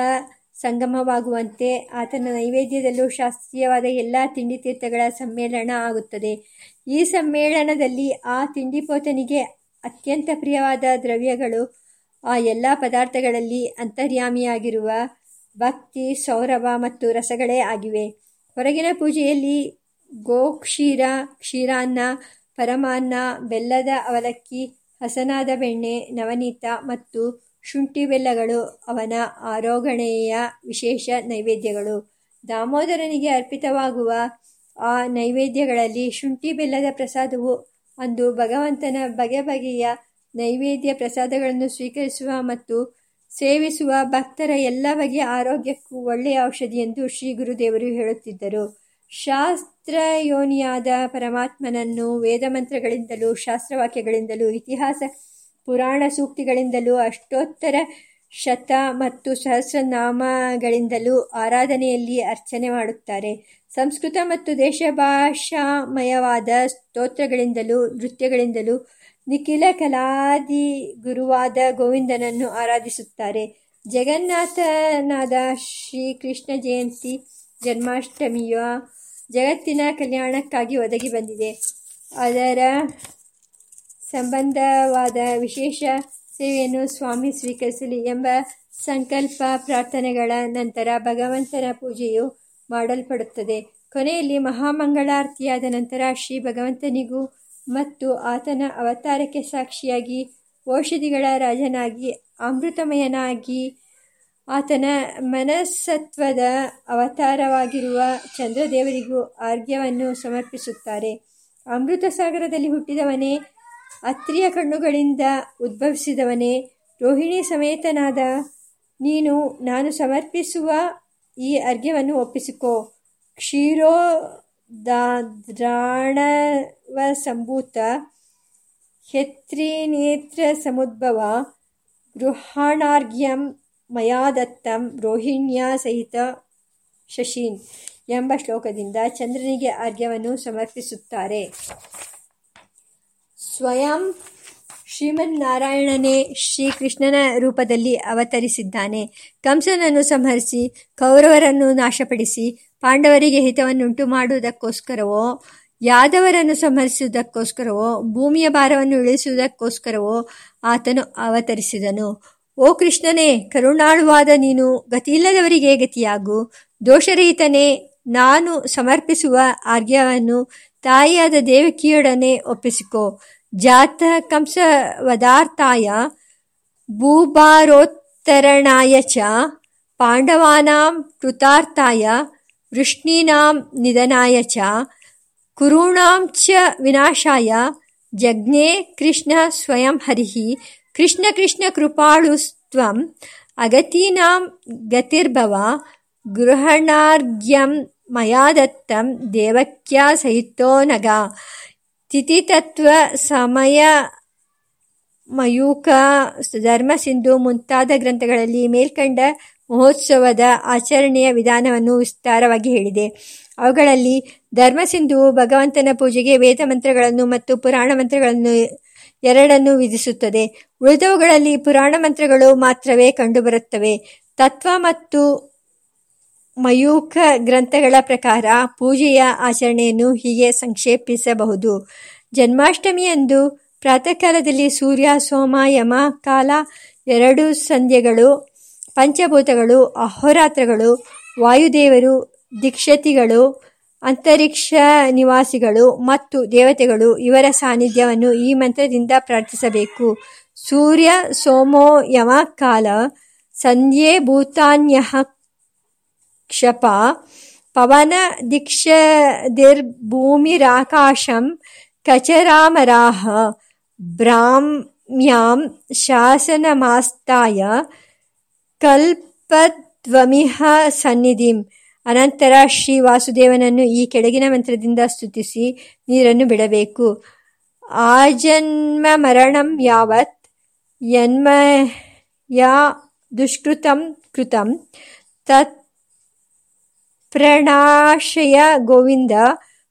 ಸಂಗಮವಾಗುವಂತೆ ಆತನ ನೈವೇದ್ಯದಲ್ಲೂ ಶಾಸ್ತ್ರೀಯವಾದ ಎಲ್ಲ ತಿಂಡಿ ತೀರ್ಥಗಳ ಸಮ್ಮೇಳನ ಆಗುತ್ತದೆ. ಈ ಸಮ್ಮೇಳನದಲ್ಲಿ ಆ ತಿಂಡಿಪೋತನಿಗೆ ಅತ್ಯಂತ ಪ್ರಿಯವಾದ ದ್ರವ್ಯಗಳು, ಆ ಎಲ್ಲ ಪದಾರ್ಥಗಳಲ್ಲಿ ಅಂತರ್ಯಾಮಿಯಾಗಿರುವ ಭಕ್ತಿ, ಸೌರಭ ಮತ್ತು ರಸಗಳೇ ಆಗಿವೆ. ಹೊರಗಿನ ಪೂಜೆಯಲ್ಲಿ ಗೋಕ್ಷೀರ, ಕ್ಷೀರಾನ್ನ, ಪರಮಾನ್ನ, ಬೆಲ್ಲದ ಅವಲಕ್ಕಿ, ಹಸನಾದ ಬೆಣ್ಣೆ, ನವನೀತ ಮತ್ತು ಶುಂಠಿ ಬೆಲ್ಲಗಳು ಅವನ ಆರೋಗಣೆಯ ವಿಶೇಷ ನೈವೇದ್ಯಗಳು. ದಾಮೋದರನಿಗೆ ಅರ್ಪಿತವಾಗುವ ಆ ನೈವೇದ್ಯಗಳಲ್ಲಿ ಶುಂಠಿ ಬೆಲ್ಲದ ಪ್ರಸಾದವು ಅಂದು ಭಗವಂತನ ಬಗೆ ಬಗೆಯ ನೈವೇದ್ಯ ಪ್ರಸಾದಗಳನ್ನು ಸ್ವೀಕರಿಸುವ ಮತ್ತು ಸೇವಿಸುವ ಭಕ್ತರ ಎಲ್ಲ ಬಗೆಯ ಆರೋಗ್ಯಕ್ಕೂ ಒಳ್ಳೆಯ ಔಷಧಿ ಎಂದು ಶ್ರೀ ಗುರುದೇವರು ಹೇಳುತ್ತಿದ್ದರು. ಶಾಸ್ತ್ರಯೋನಿಯಾದ ಪರಮಾತ್ಮನನ್ನು ವೇದಮಂತ್ರಗಳಿಂದಲೂ ಶಾಸ್ತ್ರವಾಕ್ಯಗಳಿಂದಲೂ ಇತಿಹಾಸ ಪುರಾಣ ಸೂಕ್ತಿಗಳಿಂದಲೂ, ಅಷ್ಟೋತ್ತರ ಶತ ಮತ್ತು ಸಹಸ್ರನಾಮಗಳಿಂದಲೂ ಆರಾಧನೆಯಲ್ಲಿ ಅರ್ಚನೆ ಮಾಡುತ್ತಾರೆ. ಸಂಸ್ಕೃತ ಮತ್ತು ದೇಶಭಾಷಾಮಯವಾದ ಸ್ತೋತ್ರಗಳಿಂದಲೂ, ನೃತ್ಯಗಳಿಂದಲೂ ನಿಖಿಲ ಕಲಾದಿ ಗುರುವಾದ ಗೋವಿಂದನನ್ನು ಆರಾಧಿಸುತ್ತಾರೆ. ಜಗನ್ನಾಥನಾದ ಶ್ರೀಕೃಷ್ಣ ಜಯಂತಿ ಜನ್ಮಾಷ್ಟಮಿಯ ಜಗತ್ತಿನ ಕಲ್ಯಾಣಕ್ಕಾಗಿ ಒದಗಿ ಬಂದಿದೆ. ಅದರ ಸಂಬಂಧವಾದ ವಿಶೇಷ ಸೇವೆಯನ್ನು ಸ್ವಾಮಿ ಸ್ವೀಕರಿಸಲಿ ಎಂಬ ಸಂಕಲ್ಪ ಪ್ರಾರ್ಥನೆಗಳ ನಂತರ ಭಗವಂತನ ಪೂಜೆಯು ಮಾಡಲ್ಪಡುತ್ತದೆ. ಕೊನೆಯಲ್ಲಿ ಮಹಾಮಂಗಳಾರತಿಯಾದ ನಂತರ ಶ್ರೀ ಭಗವಂತನಿಗೂ ಮತ್ತು ಆತನ ಅವತಾರಕ್ಕೆ ಸಾಕ್ಷಿಯಾಗಿ ಔಷಧಿಗಳ ರಾಜನಾಗಿ, ಅಮೃತಮಯನಾಗಿ ಆತನ ಮನಸ್ಸತ್ವದ ಅವತಾರವಾಗಿರುವ ಚಂದ್ರದೇವರಿಗೂ ಆರ್ಘ್ಯವನ್ನು ಸಮರ್ಪಿಸುತ್ತಾರೆ. ಅಮೃತ ಸಾಗರದಲ್ಲಿ ಹುಟ್ಟಿದವನೇ ಅತ್ರಿಯ ಕಣ್ಣುಗಳಿಂದ ಉದ್ಭವಿಸಿದವನೇ, ರೋಹಿಣಿ ಸಮೇತನಾದ ನೀನು ನಾನು ಸಮರ್ಪಿಸುವ ಈ ಅರ್ಘ್ಯವನ್ನು ಒಪ್ಪಿಸಿಕೋ. ಕ್ಷೀರೋ ಹೆತ್ರಿನೇತ್ರ ಸಮುದ್ಭವ ಗೃಹಾಣಾರ್ಘ್ಯಂ ಮಯಾದತ್ತಂ ರೋಹಿಣ್ಯ ಸಹಿತ ಶಶೀನ್ ಎಂಬ ಶ್ಲೋಕದಿಂದ ಚಂದ್ರನಿಗೆ ಅರ್ಘ್ಯವನ್ನು ಸಮರ್ಪಿಸುತ್ತಾರೆ. ಸ್ವಯಂ ಶ್ರೀಮನ್ನಾರಾಯಣನೇ ಶ್ರೀಕೃಷ್ಣನ ರೂಪದಲ್ಲಿ ಅವತರಿಸಿದ್ದಾನೆ. ಕಂಸನನ್ನು ಸಂಹರಿಸಿ, ಕೌರವರನ್ನು ನಾಶಪಡಿಸಿ, ಪಾಂಡವರಿಗೆ ಹಿತವನ್ನುಂಟು ಮಾಡುವುದಕ್ಕೋಸ್ಕರವೋ, ಯಾದವರನ್ನು ಸಂಹರಿಸುವುದಕ್ಕೋಸ್ಕರವೋ, ಭೂಮಿಯ ಭಾರವನ್ನು ಇಳಿಸುವುದಕ್ಕೋಸ್ಕರವೋ ಆತನು ಅವತರಿಸಿದನು. ಓ ಕೃಷ್ಣನೇ, ಕರುಣಾಳುವಾದ ನೀನು, ಗತಿಯಿಲ್ಲದವರಿಗೆ ಗತಿಯಾಗು. ದೋಷರಹಿತನೇ, ನಾನು ಸಮರ್ಪಿಸುವ ಆರ್ಘ್ಯವನ್ನು ತಾಯಿಯಾದ ದೇವಕಿಯೊಡನೆ ಒಪ್ಪಿಸಿಕೋ. ಜಾತ ಕಂಸವದಾರ್ಥಾಯ ಭೂಭಾರೋತ್ತರಣಾಯ ಚ ಪಾಂಡವಾನಾಂ ಕೃತಾರ್ಥಾಯ ವೃಷ್ಣೀನಾಂ ನಿಧನಾಯ ಚ ಕುರುಣಾಂ ಚ ವಿನಾಶಾಯ ಜಜ್ಞೆ ಕೃಷ್ಣ ಸ್ವಯಂ ಹರಿಃ ಕೃಷ್ಣ ಕೃಷ್ಣ ಕೃಪಾಳುಸ್ತ್ವಂ ಅಗತೀನಾಂ ಗತಿರ್ಭವ ಗೃಹಣಾರ್ಘ್ಯಂ ಮಯಾ ದತ್ತಂ ದೇವಕ್ಯಾ ಸಹಿತೋ ನಗ ತಿಥಿತತ್ವ ಸಮಯ ಮಯೂಕ ಧರ್ಮ ಧರ್ಮಸಿಂಧು ಮುಂತಾದ ಗ್ರಂಥಗಳಲ್ಲಿ ಮೇಲ್ಕಂಡ ಮಹೋತ್ಸವದ ಆಚರಣೆಯ ವಿಧಾನವನ್ನು ವಿಸ್ತಾರವಾಗಿ ಹೇಳಿದೆ. ಅವುಗಳಲ್ಲಿ ಧರ್ಮಸಿಂಧುವು ಭಗವಂತನ ಪೂಜೆಗೆ ವೇದ ಮಂತ್ರಗಳನ್ನು ಮತ್ತು ಪುರಾಣ ಮಂತ್ರಗಳನ್ನು ಎರಡನ್ನು ವಿಧಿಸುತ್ತದೆ. ಉಳಿದವುಗಳಲ್ಲಿ ಪುರಾಣ ಮಂತ್ರಗಳು ಮಾತ್ರವೇ ಕಂಡುಬರುತ್ತವೆ. ತತ್ವ ಮತ್ತು ಮಯೂಖ ಗ್ರಂಥಗಳ ಪ್ರಕಾರ ಪೂಜೆಯ ಆಚರಣೆಯನ್ನು ಹೀಗೆ ಸಂಕ್ಷೇಪಿಸಬಹುದು. ಜನ್ಮಾಷ್ಟಮಿಯಂದು ಪ್ರಾತಃಕಾಲದಲ್ಲಿ ಸೂರ್ಯ, ಸೋಮ, ಯಮ, ಕಾಲ ಎರಡು ಸಂಧ್ಯೆಗಳು, ಪಂಚಭೂತಗಳು, ಅಹೋರಾತ್ರಗಳು, ವಾಯುದೇವರು, ದೀಕ್ಷತಿಗಳು, ಅಂತರಿಕ್ಷ ನಿವಾಸಿಗಳು ಮತ್ತು ದೇವತೆಗಳು ಇವರ ಸಾನ್ನಿಧ್ಯವನ್ನು ಈ ಮಂತ್ರದಿಂದ ಪ್ರಾರ್ಥಿಸಬೇಕು. ಸೂರ್ಯ, ಸೋಮೋ, ಯಮ, ಕಾಲ, ಸಂಧ್ಯೆ ಭೂತಾನ್ಯ ಕ್ಷಪ ಪವನ ದಿಕ್ಷದಿರ್ಭೂಮಿರಾಕಾಶಂ ಕಚರಾಮರಾಹ ಬ್ರಾಹ್ಮ್ಯಾಂ ಶಾಸನಮಾಸ್ತಾಯ ಕಲ್ಪದ್ವಮಿಹ ಸನ್ನಿಧಿಂ. ಅನಂತರ ಶ್ರೀ ವಾಸುದೇವನನ್ನು ಈ ಕೆಳಗಿನ ಮಂತ್ರದಿಂದ ಸ್ತುತಿಸಿ ನೀರನ್ನು ಬಿಡಬೇಕು. ಆಜನ್ಮ ಮರಣಂ ಯಾವತ್ ಯನ್ಮಯ ದುಷ್ಕೃತಂ ಕೃತಂ ತತ್ ಪ್ರಣಾಶಯ ಗೋವಿಂದ,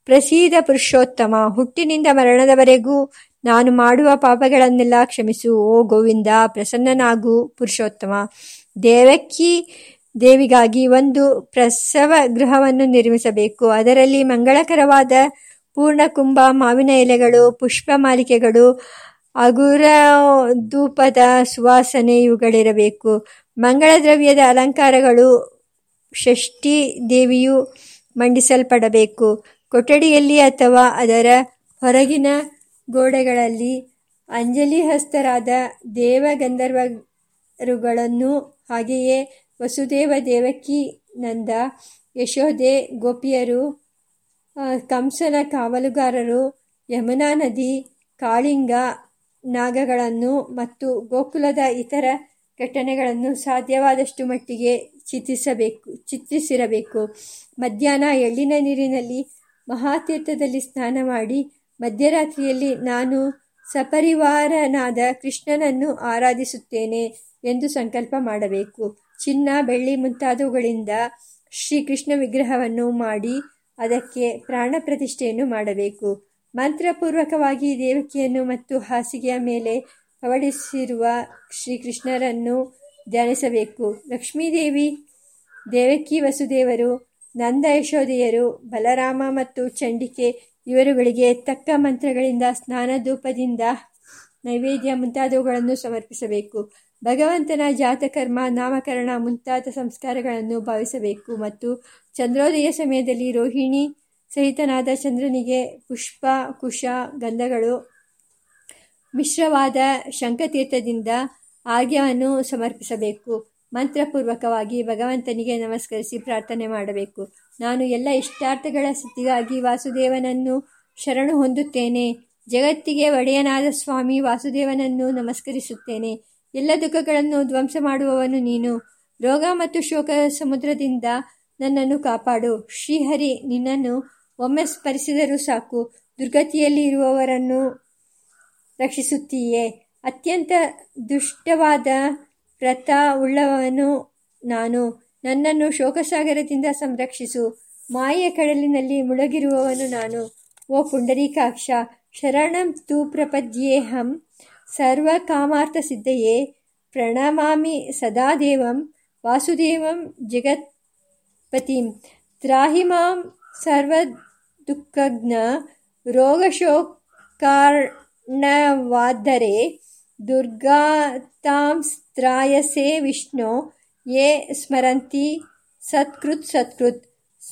ಪ್ರಸೀದ ಪುರುಷೋತ್ತಮ, ಹುಟ್ಟಿನಿಂದ ಮರಣದವರೆಗೂ ನಾನು ಮಾಡುವ ಪಾಪಗಳನ್ನೆಲ್ಲ ಕ್ಷಮಿಸು, ಓ ಗೋವಿಂದ, ಪ್ರಸನ್ನನಾಗು ಪುರುಷೋತ್ತಮ. ದೇವಕ್ಕಿ ದೇವಿಗಾಗಿ ಒಂದು ಪ್ರಸವ ಗೃಹವನ್ನು ನಿರ್ಮಿಸಬೇಕು. ಅದರಲ್ಲಿ ಮಂಗಳಕರವಾದ ಪೂರ್ಣಕುಂಭ, ಮಾವಿನ ಎಲೆಗಳು, ಪುಷ್ಪ ಮಾಲಿಕೆಗಳು ಧೂಪದ ಸುವಾಸನೆ ಇವುಗಳಿರಬೇಕು. ಮಂಗಳ ದ್ರವ್ಯದ ಅಲಂಕಾರಗಳು ಷಷ್ಠಿ ದೇವಿಯು ಮಂಡಿಸಲ್ಪಡಬೇಕು. ಕೊಠಡಿಯಲ್ಲಿ ಅಥವಾ ಅದರ ಹೊರಗಿನ ಗೋಡೆಗಳಲ್ಲಿ ಅಂಜಲಿ ಹಸ್ತರಾದ ದೇವ ದೇವಗಂಧರ್ವರುಗಳನ್ನು, ಹಾಗೆಯೇ ವಸುದೇವ ದೇವಕಿ ನಂದ ಯಶೋದೆ ಗೋಪಿಯರು ಕಂಸನ ಕಾವಲುಗಾರರು, ಯಮುನಾ ನದಿ, ಕಾಳಿಂಗ ನಾಗಗಳನ್ನು ಮತ್ತು ಗೋಕುಲದ ಇತರ ಘಟನೆಗಳನ್ನು ಸಾಧ್ಯವಾದಷ್ಟು ಮಟ್ಟಿಗೆ ಚಿತ್ರಿಸಬೇಕು, ಚಿತ್ರಿಸಿರಬೇಕು. ಮಧ್ಯಾಹ್ನ ಎಳ್ಳಿನ ನೀರಿನಲ್ಲಿ ಮಹಾತೀರ್ಥದಲ್ಲಿ ಸ್ನಾನ ಮಾಡಿ, ಮಧ್ಯರಾತ್ರಿಯಲ್ಲಿ ನಾನು ಸಪರಿವಾರನಾದ ಕೃಷ್ಣನನ್ನು ಆರಾಧಿಸುತ್ತೇನೆ ಎಂದು ಸಂಕಲ್ಪ ಮಾಡಬೇಕು. ಚಿನ್ನ, ಬೆಳ್ಳಿ ಮುಂತಾದವುಗಳಿಂದ ಶ್ರೀಕೃಷ್ಣ ವಿಗ್ರಹವನ್ನು ಮಾಡಿ ಅದಕ್ಕೆ ಪ್ರಾಣ ಪ್ರತಿಷ್ಠೆಯನ್ನು ಮಾಡಬೇಕು. ಮಂತ್ರಪೂರ್ವಕವಾಗಿ ದೇವಕಿಯನ್ನು ಮತ್ತು ಹಾಸಿಗೆಯ ಮೇಲೆ ಅವಡಿಸಿರುವ ಶ್ರೀಕೃಷ್ಣರನ್ನು ಧ್ಯಾನಿಸಬೇಕು. ಲಕ್ಷ್ಮೀದೇವಿ, ದೇವಕಿ ವಸುದೇವರು, ನಂದ ಯಶೋದೆಯರು ಬಲರಾಮ ಮತ್ತು ಚಂಡಿಕೆ ಇವರುಗಳಿಗೆ ತಕ್ಕ ಮಂತ್ರಗಳಿಂದ ಸ್ನಾನ ಧೂಪದಿಂದ ನೈವೇದ್ಯ ಮುಂತಾದವುಗಳನ್ನು ಸಮರ್ಪಿಸಬೇಕು. ಭಗವಂತನ ಜಾತಕರ್ಮ, ನಾಮಕರಣ ಮುಂತಾದ ಸಂಸ್ಕಾರಗಳನ್ನು ಭಾವಿಸಬೇಕು ಮತ್ತು ಚಂದ್ರೋದಯ ಸಮಯದಲ್ಲಿ ರೋಹಿಣಿ ಸಹಿತನಾದ ಚಂದ್ರನಿಗೆ ಪುಷ್ಪ, ಕುಶ, ಗಂಧಗಳು, ಮಿಶ್ರವಾದ ಶಂಖತೀರ್ಥದಿಂದ ಆರ್ಘ್ಯವನ್ನು ಸಮರ್ಪಿಸಬೇಕು. ಮಂತ್ರಪೂರ್ವಕವಾಗಿ ಭಗವಂತನಿಗೆ ನಮಸ್ಕರಿಸಿ ಪ್ರಾರ್ಥನೆ ಮಾಡಬೇಕು. ನಾನು ಎಲ್ಲ ಇಷ್ಟಾರ್ಥಗಳ ಸ್ಥಿತಿಗಾಗಿ ವಾಸುದೇವನನ್ನು ಶರಣು ಹೊಂದುತ್ತೇನೆ. ಜಗತ್ತಿಗೆ ಒಡೆಯನಾದ ಸ್ವಾಮಿ ವಾಸುದೇವನನ್ನು ನಮಸ್ಕರಿಸುತ್ತೇನೆ. ಎಲ್ಲ ದುಃಖಗಳನ್ನು ಧ್ವಂಸ ಮಾಡುವವನು ನೀನು. ರೋಗ ಮತ್ತು ಶೋಕ ಸಮುದ್ರದಿಂದ ನನ್ನನ್ನು ಕಾಪಾಡು. ಶ್ರೀಹರಿ, ನಿನ್ನನ್ನು ಒಮ್ಮೆ ಸ್ಪರಿಸಿದರೂ ಸಾಕು. ದುರ್ಗತಿಯಲ್ಲಿ ಇರುವವರನ್ನು ರಕ್ಷಿಸುತ್ತೀಯೇ. ಅತ್ಯಂತ ದುಷ್ಟವಾದ ವ್ರತ ಉಳ್ಳವನು ನಾನು. ನನ್ನನ್ನು ಶೋಕಸಾಗರದಿಂದ ಸಂರಕ್ಷಿಸು. ಮಾಯೆಯ ಕಡಲಿನಲ್ಲಿ ಮುಳುಗಿರುವವನು ನಾನು. ಓ ಪುಂಡರೀಕಾಕ್ಷ, ಶರಣಂ ತು ಪ್ರಪದ್ಯೇಹಂ. ಸಿದ್ಧಯೇ ಪ್ರಣಮಾಮಿ ಸದಾ ದೇವಂ ವಾಸುದೇವಂ ಜಗತ್ಪತಿಂ. ತ್ರಾಹಿ ಮಾಂ ಸರ್ವದುಃಖಜ್ಞ. ರೋಗಶೋಕಾರ್ಣವಾದರೆ ದುರ್ಗಾತಾಂಸ್ತ್ರಾಯಸೆ ವಿಷ್ಣು, ಯೇ ಸ್ಮರಂತಿ ಸತ್ಕೃತ್ ಸತ್ಕೃತ್.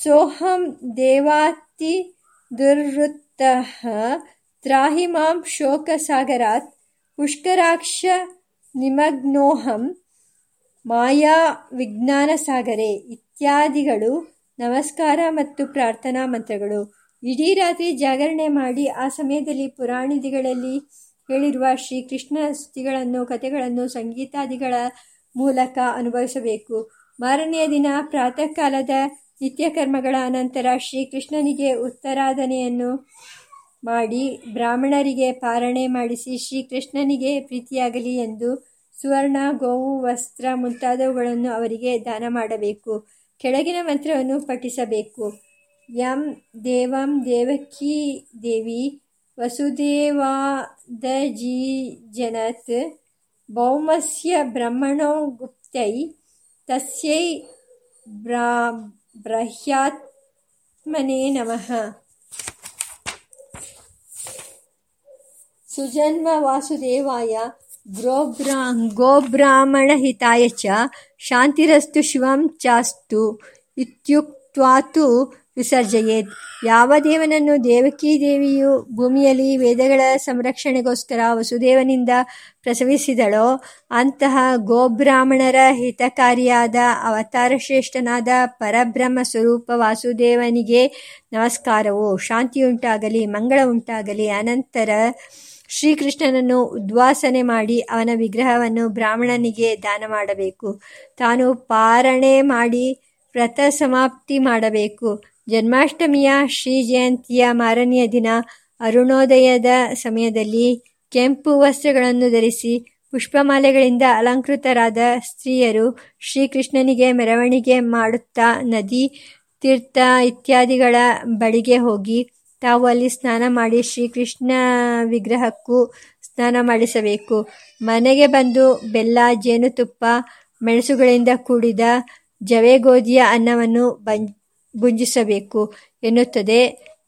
ಸೋಹಂ ದೇವಾತಿ ದುರ್ವೃತ್ತ ತ್ರಾಹಿ ಮಾಂ ಶೋಕಸಾಗರಾತ್ ಪುಷ್ಕರಾಕ್ಷ ನಿಮಗ್ನೋಹಂ ಮಾಯಾ ವಿಜ್ಞಾನ ಸಾಗರೆ ಇತ್ಯಾದಿಗಳು ನಮಸ್ಕಾರ ಮತ್ತು ಪ್ರಾರ್ಥನಾ ಮಂತ್ರಗಳು. ಇಡೀ ರಾತ್ರಿ ಜಾಗರಣೆ ಮಾಡಿ ಆ ಸಮಯದಲ್ಲಿ ಪುರಾಣಿದಿಗಳಲ್ಲಿ ಹೇಳಿರುವ ಶ್ರೀಕೃಷ್ಣ ಸ್ತುತಿಗಳನ್ನು, ಕಥೆಗಳನ್ನು ಸಂಗೀತಾದಿಗಳ ಮೂಲಕ ಅನುಭವಿಸಬೇಕು. ಮಾರನೆಯ ದಿನ ಪ್ರಾತಃ ಕಾಲದ ನಿತ್ಯ ಕರ್ಮಗಳ ಅನಂತರ ಶ್ರೀಕೃಷ್ಣನಿಗೆ ಉತ್ತರಾಧನೆಯನ್ನು ಮಾಡಿ ಬ್ರಾಹ್ಮಣರಿಗೆ ಪಾರಣೆ ಮಾಡಿಸಿ ಶ್ರೀಕೃಷ್ಣನಿಗೆ ಪ್ರೀತಿಯಾಗಲಿ ಎಂದು ಸುವರ್ಣ, ಗೋವು, ವಸ್ತ್ರ ಮುಂತಾದವುಗಳನ್ನು ಅವರಿಗೆ ದಾನ ಮಾಡಬೇಕು. ಕೆಳಗಿನ ಮಂತ್ರವನ್ನು ಪಠಿಸಬೇಕು. ಯಂ ದೇವಂ ದೇವಕ್ಕಿ ದೇವಿ ವಸುದೇವಾದಜೀಜನತ್ ಭೌಮಸ್ಯ ಬ್ರಹ್ಮಣೋ ಗುಪ್ತೈ ತಸ್ಯೈ ಬ್ರಾ ಬ್ರಹ್ಯಾತ್ಮನೇ ನಮಃ ಸುಜನ್ಮ ವಾಸುದೇವಾಯ ಗೋಬ್ರಾ ಗೋಬ್ರಾಹ್ಮಣಹಿತಾಯ ಚ ಶಾಂತಿರಸ್ತು ಶಿವಂ ಚಾಸ್ತು ಇತ್ಯುಕ್ತ್ವಾತು ವಿಸರ್ಜಯೇತ್. ಯಾವ ದೇವನನ್ನು ದೇವಕೀ ದೇವಿಯು ಭೂಮಿಯಲ್ಲಿ ವೇದಗಳ ಸಂರಕ್ಷಣೆಗೋಸ್ಕರ ವಸುದೇವನಿಂದ ಪ್ರಸವಿಸಿದಳೋ, ಅಂತಹ ಗೋಬ್ರಾಹ್ಮಣರ ಹಿತಕಾರಿಯಾದ ಅವತಾರ ಶ್ರೇಷ್ಠನಾದ ಪರಬ್ರಹ್ಮ ಸ್ವರೂಪ ವಾಸುದೇವನಿಗೆ ನಮಸ್ಕಾರವು. ಶಾಂತಿಯುಂಟಾಗಲಿ ಮಂಗಳ ಉಂಟಾಗಲಿ ಅನಂತರ ಶ್ರೀಕೃಷ್ಣನನ್ನು ಉದ್ವಾಸನೆ ಮಾಡಿ ಅವನ ವಿಗ್ರಹವನ್ನು ಬ್ರಾಹ್ಮಣನಿಗೆ ದಾನ ಮಾಡಬೇಕು. ತಾನು ಪಾರಣೆ ಮಾಡಿ ವ್ರತ ಸಮಾಪ್ತಿ ಮಾಡಬೇಕು. ಜನ್ಮಾಷ್ಟಮಿಯ ಶ್ರೀ ಜಯಂತಿಯ ಮಾರನೆಯ ದಿನ ಅರುಣೋದಯದ ಸಮಯದಲ್ಲಿ ಕೆಂಪು ವಸ್ತ್ರಗಳನ್ನು ಧರಿಸಿ ಪುಷ್ಪಮಾಲೆಗಳಿಂದ ಅಲಂಕೃತರಾದ ಸ್ತ್ರೀಯರು ಶ್ರೀಕೃಷ್ಣನಿಗೆ ಮೆರವಣಿಗೆ ಮಾಡುತ್ತಾ ನದಿ, ತೀರ್ಥ ಇತ್ಯಾದಿಗಳ ಬಳಿಗೆ ಹೋಗಿ ತಾವು ಅಲ್ಲಿ ಸ್ನಾನ ಮಾಡಿ ಶ್ರೀಕೃಷ್ಣ ವಿಗ್ರಹಕ್ಕೂ ಸ್ನಾನ ಮಾಡಿಸಬೇಕು. ಮನೆಗೆ ಬಂದು ಬೆಲ್ಲ, ಜೇನುತುಪ್ಪ, ಮೆಣಸುಗಳಿಂದ ಕೂಡಿದ ಜವೆಗೋಧಿಯ ಅನ್ನವನ್ನು ಭುಂಜಿಸಬೇಕು ಎನ್ನುತ್ತದೆ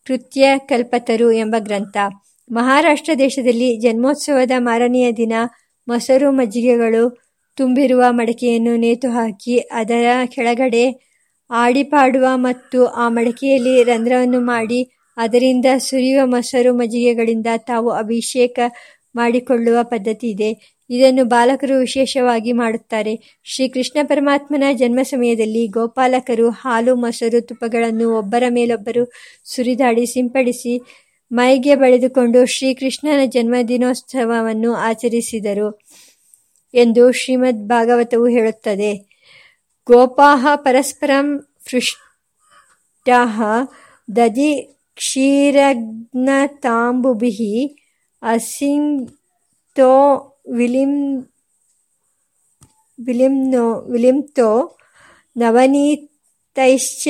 ಕೃತ್ಯ ಕಲ್ಪತರು ಎಂಬ ಗ್ರಂಥ. ಮಹಾರಾಷ್ಟ್ರ ದೇಶದಲ್ಲಿ ಜನ್ಮೋತ್ಸವದ ಮಾರನೆಯ ದಿನ ಮೊಸರು ಮಜ್ಜಿಗೆಗಳು ತುಂಬಿರುವ ಮಡಕೆಯನ್ನು ನೇತು ಹಾಕಿ ಅದರ ಕೆಳಗಡೆ ಆಡಿಪಾಡುವ ಮತ್ತು ಆ ಮಡಕೆಯಲ್ಲಿ ರಂಧ್ರವನ್ನು ಮಾಡಿ ಅದರಿಂದ ಸುರಿಯುವ ಮೊಸರು ಮಜ್ಜಿಗೆಗಳಿಂದ ತಾವು ಅಭಿಷೇಕ ಮಾಡಿಕೊಳ್ಳುವ ಪದ್ಧತಿ ಇದೆ. ಇದನ್ನು ಬಾಲಕರು ವಿಶೇಷವಾಗಿ ಮಾಡುತ್ತಾರೆ. ಶ್ರೀಕೃಷ್ಣ ಪರಮಾತ್ಮನ ಜನ್ಮ ಸಮಯದಲ್ಲಿ ಗೋಪಾಲಕರು ಹಾಲು, ಮೊಸರು, ತುಪ್ಪಗಳನ್ನು ಒಬ್ಬರ ಮೇಲೊಬ್ಬರು ಸುರಿದಾಡಿ ಸಿಂಪಡಿಸಿ ಮೈಗೆ ಬಳಿದುಕೊಂಡು ಶ್ರೀಕೃಷ್ಣನ ಜನ್ಮದಿನೋತ್ಸವವನ್ನು ಆಚರಿಸಿದರು ಎಂದು ಶ್ರೀಮದ್ ಭಾಗವತವು ಹೇಳುತ್ತದೆ. ಗೋಪಾಹ ಪರಸ್ಪರಂ ಪೃಷ್ಟಾಹ ದಧಿ ಕ್ಷೀರಜ್ಞತಾಂಬುಭಿ ಅಸಿಂತೋ ವಿಲಿಂ ವಿಲಿಂನೋ ವಿಲಿಂತೋ ನವನೀತೈಶ್ಚ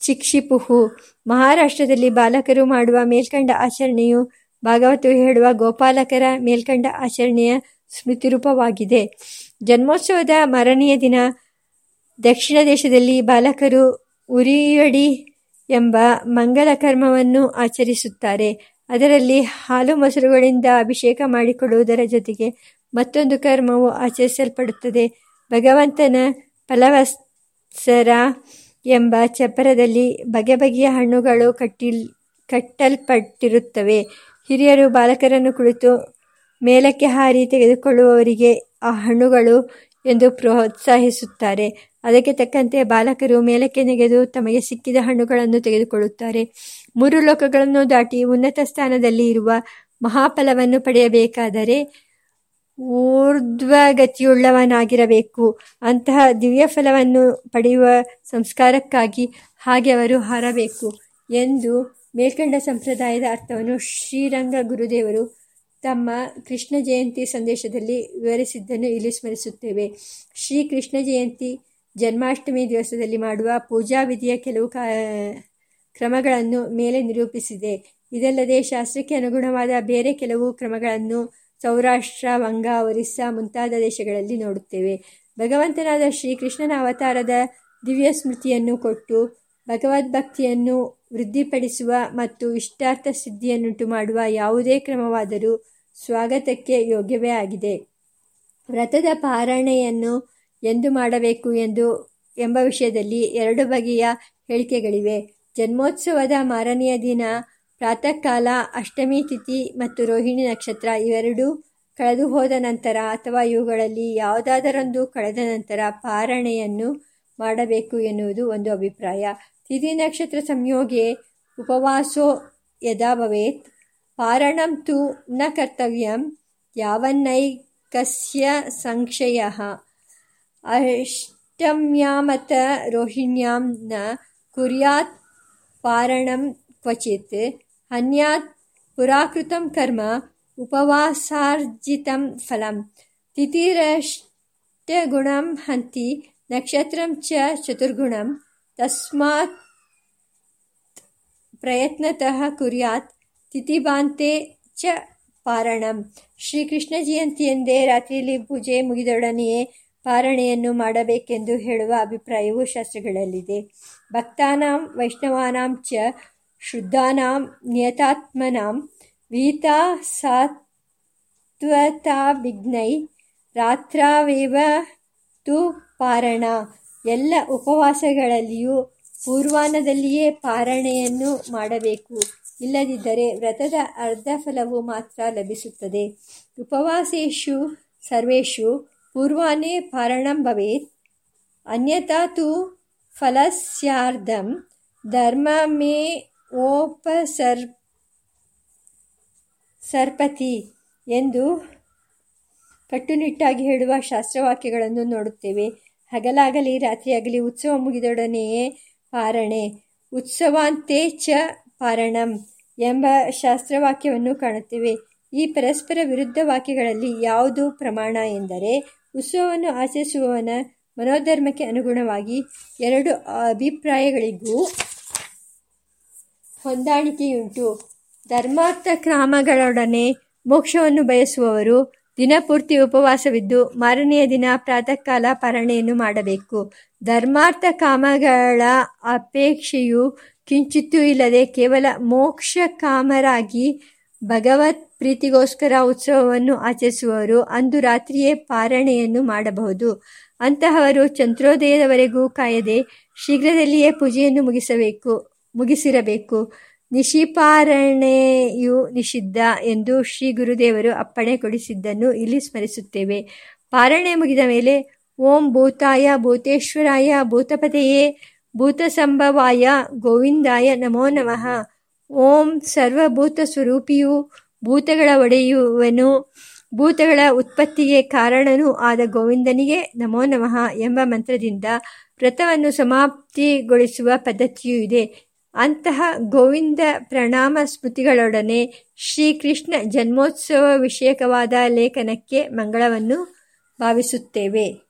ಚಿಕ್ಷಿಪುಹು. ಮಹಾರಾಷ್ಟ್ರದಲ್ಲಿ ಬಾಲಕರು ಮಾಡುವ ಮೇಲ್ಕಂಡ ಆಚರಣೆಯು ಭಾಗವತವು ಹೇಳುವ ಗೋಪಾಲಕರ ಮೇಲ್ಕಂಡ ಆಚರಣೆಯ ಸ್ಮೃತಿರೂಪವಾಗಿದೆ. ಜನ್ಮೋತ್ಸವದ ಮರನೆಯ ದಿನ ದಕ್ಷಿಣ ದೇಶದಲ್ಲಿ ಬಾಲಕರು ಉರಿಯಡಿ ಎಂಬ ಮಂಗಲ ಕರ್ಮವನ್ನು ಆಚರಿಸುತ್ತಾರೆ. ಅದರಲ್ಲಿ ಹಾಲು ಮೊಸರುಗಳಿಂದ ಅಭಿಷೇಕ ಮಾಡಿಕೊಡುವುದರ ಜೊತೆಗೆ ಮತ್ತೊಂದು ಕರ್ಮವು ಆಚರಿಸಲ್ಪಡುತ್ತದೆ. ಭಗವಂತನ ಫಲವತ್ಸರ ಎಂಬ ಚಪ್ಪರದಲ್ಲಿ ಬಗೆ ಬಗೆಯ ಹಣ್ಣುಗಳು ಕಟ್ಟಿಲ್ ಕಟ್ಟಲ್ಪಟ್ಟಿರುತ್ತವೆ. ಹಿರಿಯರು ಬಾಲಕರನ್ನು ಕುಳಿತು ಮೇಲಕ್ಕೆ ಹಾರಿ ತೆಗೆದುಕೊಳ್ಳುವವರಿಗೆ ಆ ಹಣ್ಣುಗಳು ಎಂದು ಪ್ರೋತ್ಸಾಹಿಸುತ್ತಾರೆ. ಅದಕ್ಕೆ ತಕ್ಕಂತೆ ಬಾಲಕರು ಮೇಲಕ್ಕೆ ನೆಗೆದು ತಮಗೆ ಸಿಕ್ಕಿದ ಹಣ್ಣುಗಳನ್ನು ತೆಗೆದುಕೊಳ್ಳುತ್ತಾರೆ. ಮೂರು ಲೋಕಗಳನ್ನು ದಾಟಿ ಉನ್ನತ ಸ್ಥಾನದಲ್ಲಿ ಇರುವ ಮಹಾಫಲವನ್ನು ಪಡೆಯಬೇಕಾದರೆ ಊರ್ಧ್ವಗತಿಯುಳ್ಳವನಾಗಿರಬೇಕು. ಅಂತಹ ದಿವ್ಯ ಫಲವನ್ನು ಪಡೆಯುವ ಸಂಸ್ಕಾರಕ್ಕಾಗಿ ಹಾಗೆ ಅವರು ಹಾರಬೇಕು ಎಂದು ಮೇಲ್ಕಂಡ ಸಂಪ್ರದಾಯದ ಅರ್ಥವನ್ನು ಶ್ರೀರಂಗ ಗುರುದೇವರು ತಮ್ಮ ಕೃಷ್ಣ ಜಯಂತಿ ಸಂದೇಶದಲ್ಲಿ ವಿವರಿಸಿದ್ದನ್ನು ಇಲ್ಲಿ ಸ್ಮರಿಸುತ್ತೇವೆ. ಶ್ರೀ ಕೃಷ್ಣ ಜಯಂತಿ ಜನ್ಮಾಷ್ಟಮಿ ದಿವಸದಲ್ಲಿ ಮಾಡುವ ಪೂಜಾ ವಿಧಿಯ ಕೆಲವು ಕ್ರಮಗಳನ್ನು ಮೇಲೆ ನಿರೂಪಿಸಿದೆ. ಇದಲ್ಲದೆ ಶಾಸ್ತ್ರಕ್ಕೆ ಅನುಗುಣವಾದ ಬೇರೆ ಕೆಲವು ಕ್ರಮಗಳನ್ನು ಸೌರಾಷ್ಟ್ರ, ವಂಗ, ಒರಿಸ್ಸಾ ಮುಂತಾದ ದೇಶಗಳಲ್ಲಿ ನೋಡುತ್ತೇವೆ. ಭಗವಂತನಾದ ಶ್ರೀಕೃಷ್ಣನ ಅವತಾರದ ದಿವ್ಯ ಸ್ಮೃತಿಯನ್ನು ಕೊಟ್ಟು ಭಗವದ್ಭಕ್ತಿಯನ್ನು ವೃದ್ಧಿಪಡಿಸುವ ಮತ್ತು ಇಷ್ಟಾರ್ಥ ಸಿದ್ಧಿಯನ್ನುಂಟು ಮಾಡುವ ಯಾವುದೇ ಕ್ರಮವಾದರೂ ಸ್ವಾಗತಕ್ಕೆ ಯೋಗ್ಯವೇ ಆಗಿದೆ. ವ್ರತದ ಪಾರಣೆಯನ್ನು ಎಂದು ಮಾಡಬೇಕು ಎಂದು ಎಂಬ ವಿಷಯದಲ್ಲಿ ಎರಡು ಬಗೆಯ ಹೇಳಿಕೆಗಳಿವೆ. ಜನ್ಮೋತ್ಸವದ ಮಾರನೆಯ ದಿನ ಪ್ರಾತಃಕಾಲ, ಅಷ್ಟಮಿ ತಿಥಿ ಮತ್ತು ರೋಹಿಣಿ ನಕ್ಷತ್ರ ಇವೆರಡೂ ಕಳೆದು ಹೋದ ನಂತರ ಅಥವಾ ಇವುಗಳಲ್ಲಿ ಯಾವುದಾದರೊಂದು ಕಳೆದ ನಂತರ ಪಾರಣೆಯನ್ನು ಮಾಡಬೇಕು ಎನ್ನುವುದು ಒಂದು ಅಭಿಪ್ರಾಯ. ತಿಥಿ ನಕ್ಷತ್ರ ಸಂಯೋಗೆ ಉಪವಾಸೋ ಯದಾ ಭವೇತ್. ಪಾರಣಂ ತು ನ ಕರ್ತವ್ಯಂ ಯಾವನ್ನೈಕಸ್ಯ ಸಂಕ್ಷಯ. ಅಷ್ಟಮ್ಯಾಮತ ರೋಹಿಣ್ಯಾಂ ನ ಕುರ್ಯಾತ್ ಪಾರಣಂ ಕ್ವಚಿತ್ ಅನ್ಯಾತ್ ಪುರಾಕೃತಂ ಕರ್ಮ ಉಪವಾಸಾರ್ಜಿತಂ ಫಲಂ ತಿಥಿರಷ್ಟಗುಣಂ ಹಂತಿ ನಕ್ಷತ್ರಂ ಚತುರ್ಗುಣ ತಸ್ಮಾತ್ ಪ್ರಯತ್ನತಃ ಕುರ್ಯಾತ್ ತಿಥಿಬಾಂತೆ ಚ ಪಾರಣಂ. ಶ್ರೀಕೃಷ್ಣ ಜಯಂತಿಯಂದೇ ರಾತ್ರಿಯಲ್ಲಿ ಪೂಜೆ ಮುಗಿದೊಡನೆಯೇ ಪಾರಣೆಯನ್ನು ಮಾಡಬೇಕೆಂದು ಹೇಳುವ ಅಭಿಪ್ರಾಯವು ಶಾಸ್ತ್ರಗಳಲ್ಲಿದೆ. ಭಕ್ತಾನಾಂ ವೈಷ್ಣವಾನಾಂ ಚ ಶುದ್ಧಾನಾಂ ನಿಯತಾತ್ಮನಾಂ ಸಾತ್ವತ ವಿಘ್ನೈ ರಾತ್ರಾವೇವ ತು ಪಾರಣ. ಎಲ್ಲ ಉಪವಾಸಗಳಲ್ಲಿಯೂ ಪೂರ್ವಾನದಲ್ಲಿಯೇ ಪಾರಣೆಯನ್ನು ಮಾಡಬೇಕು. ಇಲ್ಲದಿದ್ದರೆ ವ್ರತದ ಅರ್ಧ ಫಲವು ಮಾತ್ರ ಲಭಿಸುತ್ತದೆ. ಉಪವಾಸೇಶು ಸರ್ವೇಷು ಪೂರ್ವಾನೇ ಪಾರಣಂ ಭವೇತ್. ಅನ್ಯತಾ ತು ಫಲಸ್ಯಾರ್ಧಂ ಧರ್ಮಮೇ ಓಪಸರ್ ಸರ್ಪತಿ ಎಂದು ಕಟ್ಟುನಿಟ್ಟಾಗಿ ಹೇಳುವ ಶಾಸ್ತ್ರವಾಕ್ಯಗಳನ್ನು ನೋಡುತ್ತೇವೆ. ಹಗಲಾಗಲಿ, ರಾತ್ರಿಯಾಗಲಿ, ಉತ್ಸವ ಮುಗಿದೊಡನೆಯೇ ಪಾರಣೆ. ಉತ್ಸವಾಂತೆ ಚ ಪಾರಣಂ ಎಂಬ ಶಾಸ್ತ್ರವಾಕ್ಯವನ್ನು ಕಾಣುತ್ತೇವೆ. ಈ ಪರಸ್ಪರ ವಿರುದ್ಧ ವಾಕ್ಯಗಳಲ್ಲಿ ಯಾವುದು ಪ್ರಮಾಣ ಎಂದರೆ, ಉತ್ಸವವನ್ನು ಆಚರಿಸುವವನ ಮನೋಧರ್ಮಕ್ಕೆ ಅನುಗುಣವಾಗಿ ಎರಡು ಅಭಿಪ್ರಾಯಗಳಿಗೂ ಹೊಂದಾಣಿಕೆಯುಂಟು. ಧರ್ಮಾರ್ಥ ಕ್ರಮಗಳೊಡನೆ ಮೋಕ್ಷವನ್ನು ಬಯಸುವವರು ದಿನಪೂರ್ತಿ ಉಪವಾಸವಿದ್ದು ಮಾರನೆಯ ದಿನ ಪ್ರಾತಃ ಕಾಲ ಪಾರಣೆಯನ್ನು ಮಾಡಬೇಕು. ಧರ್ಮಾರ್ಥ ಕಾಮಗಳ ಅಪೇಕ್ಷೆಯು ಕಿಂಚಿತ್ತೂ ಇಲ್ಲದೆ ಕೇವಲ ಮೋಕ್ಷ ಕಾಮರಾಗಿ ಭಗವತ್ ಪ್ರೀತಿಗೋಸ್ಕರ ಉತ್ಸವವನ್ನು ಆಚರಿಸುವವರು ಅಂದು ರಾತ್ರಿಯೇ ಪಾರಣೆಯನ್ನು ಮಾಡಬಹುದು. ಅಂತಹವರು ಚಂದ್ರೋದಯದವರೆಗೂ ಕಾಯದೆ ಶೀಘ್ರದಲ್ಲಿಯೇ ಪೂಜೆಯನ್ನು ಮುಗಿಸಬೇಕು, ಮುಗಿಸಿರಬೇಕು. ನಿಶಿಪಾರಣೆಯು ನಿಷಿದ್ಧ ಎಂದು ಶ್ರೀ ಗುರುದೇವರು ಅಪ್ಪಣೆ ಕೊಡಿಸಿದ್ದನ್ನು ಇಲ್ಲಿ ಸ್ಮರಿಸುತ್ತೇವೆ. ಪಾರಣೆ ಮುಗಿದ ಮೇಲೆ, ಓಂ ಭೂತಾಯ ಭೂತೇಶ್ವರಾಯ ಭೂತಪತೆಯೇ ಭೂತಸಂಭವಾಯ ಗೋವಿಂದಾಯ ನಮೋ ನಮಃ. ಓಂ ಸರ್ವಭೂತ ಸ್ವರೂಪಿಯು ಭೂತಗಳ ಒಡೆಯುವನು. ಭೂತಗಳ ಉತ್ಪತ್ತಿಗೆ ಕಾರಣನೂ ಆದ ಗೋವಿಂದನಿಗೆ ನಮೋ ನಮಃ ಎಂಬ ಮಂತ್ರದಿಂದ ವ್ರತವನ್ನು ಸಮಾಪ್ತಿಗೊಳಿಸುವ ಪದ್ಧತಿಯೂ ಇದೆ. ಅಂತಹ ಗೋವಿಂದ ಪ್ರಣಾಮ ಸ್ಮೃತಿಗಳೊಡನೆ ಶ್ರೀಕೃಷ್ಣ ಜನ್ಮೋತ್ಸವ ವಿಷಯಕವಾದ ಲೇಖನಕ್ಕೆ ಮಂಗಳವನ್ನು ಭಾವಿಸುತ್ತೇವೆ.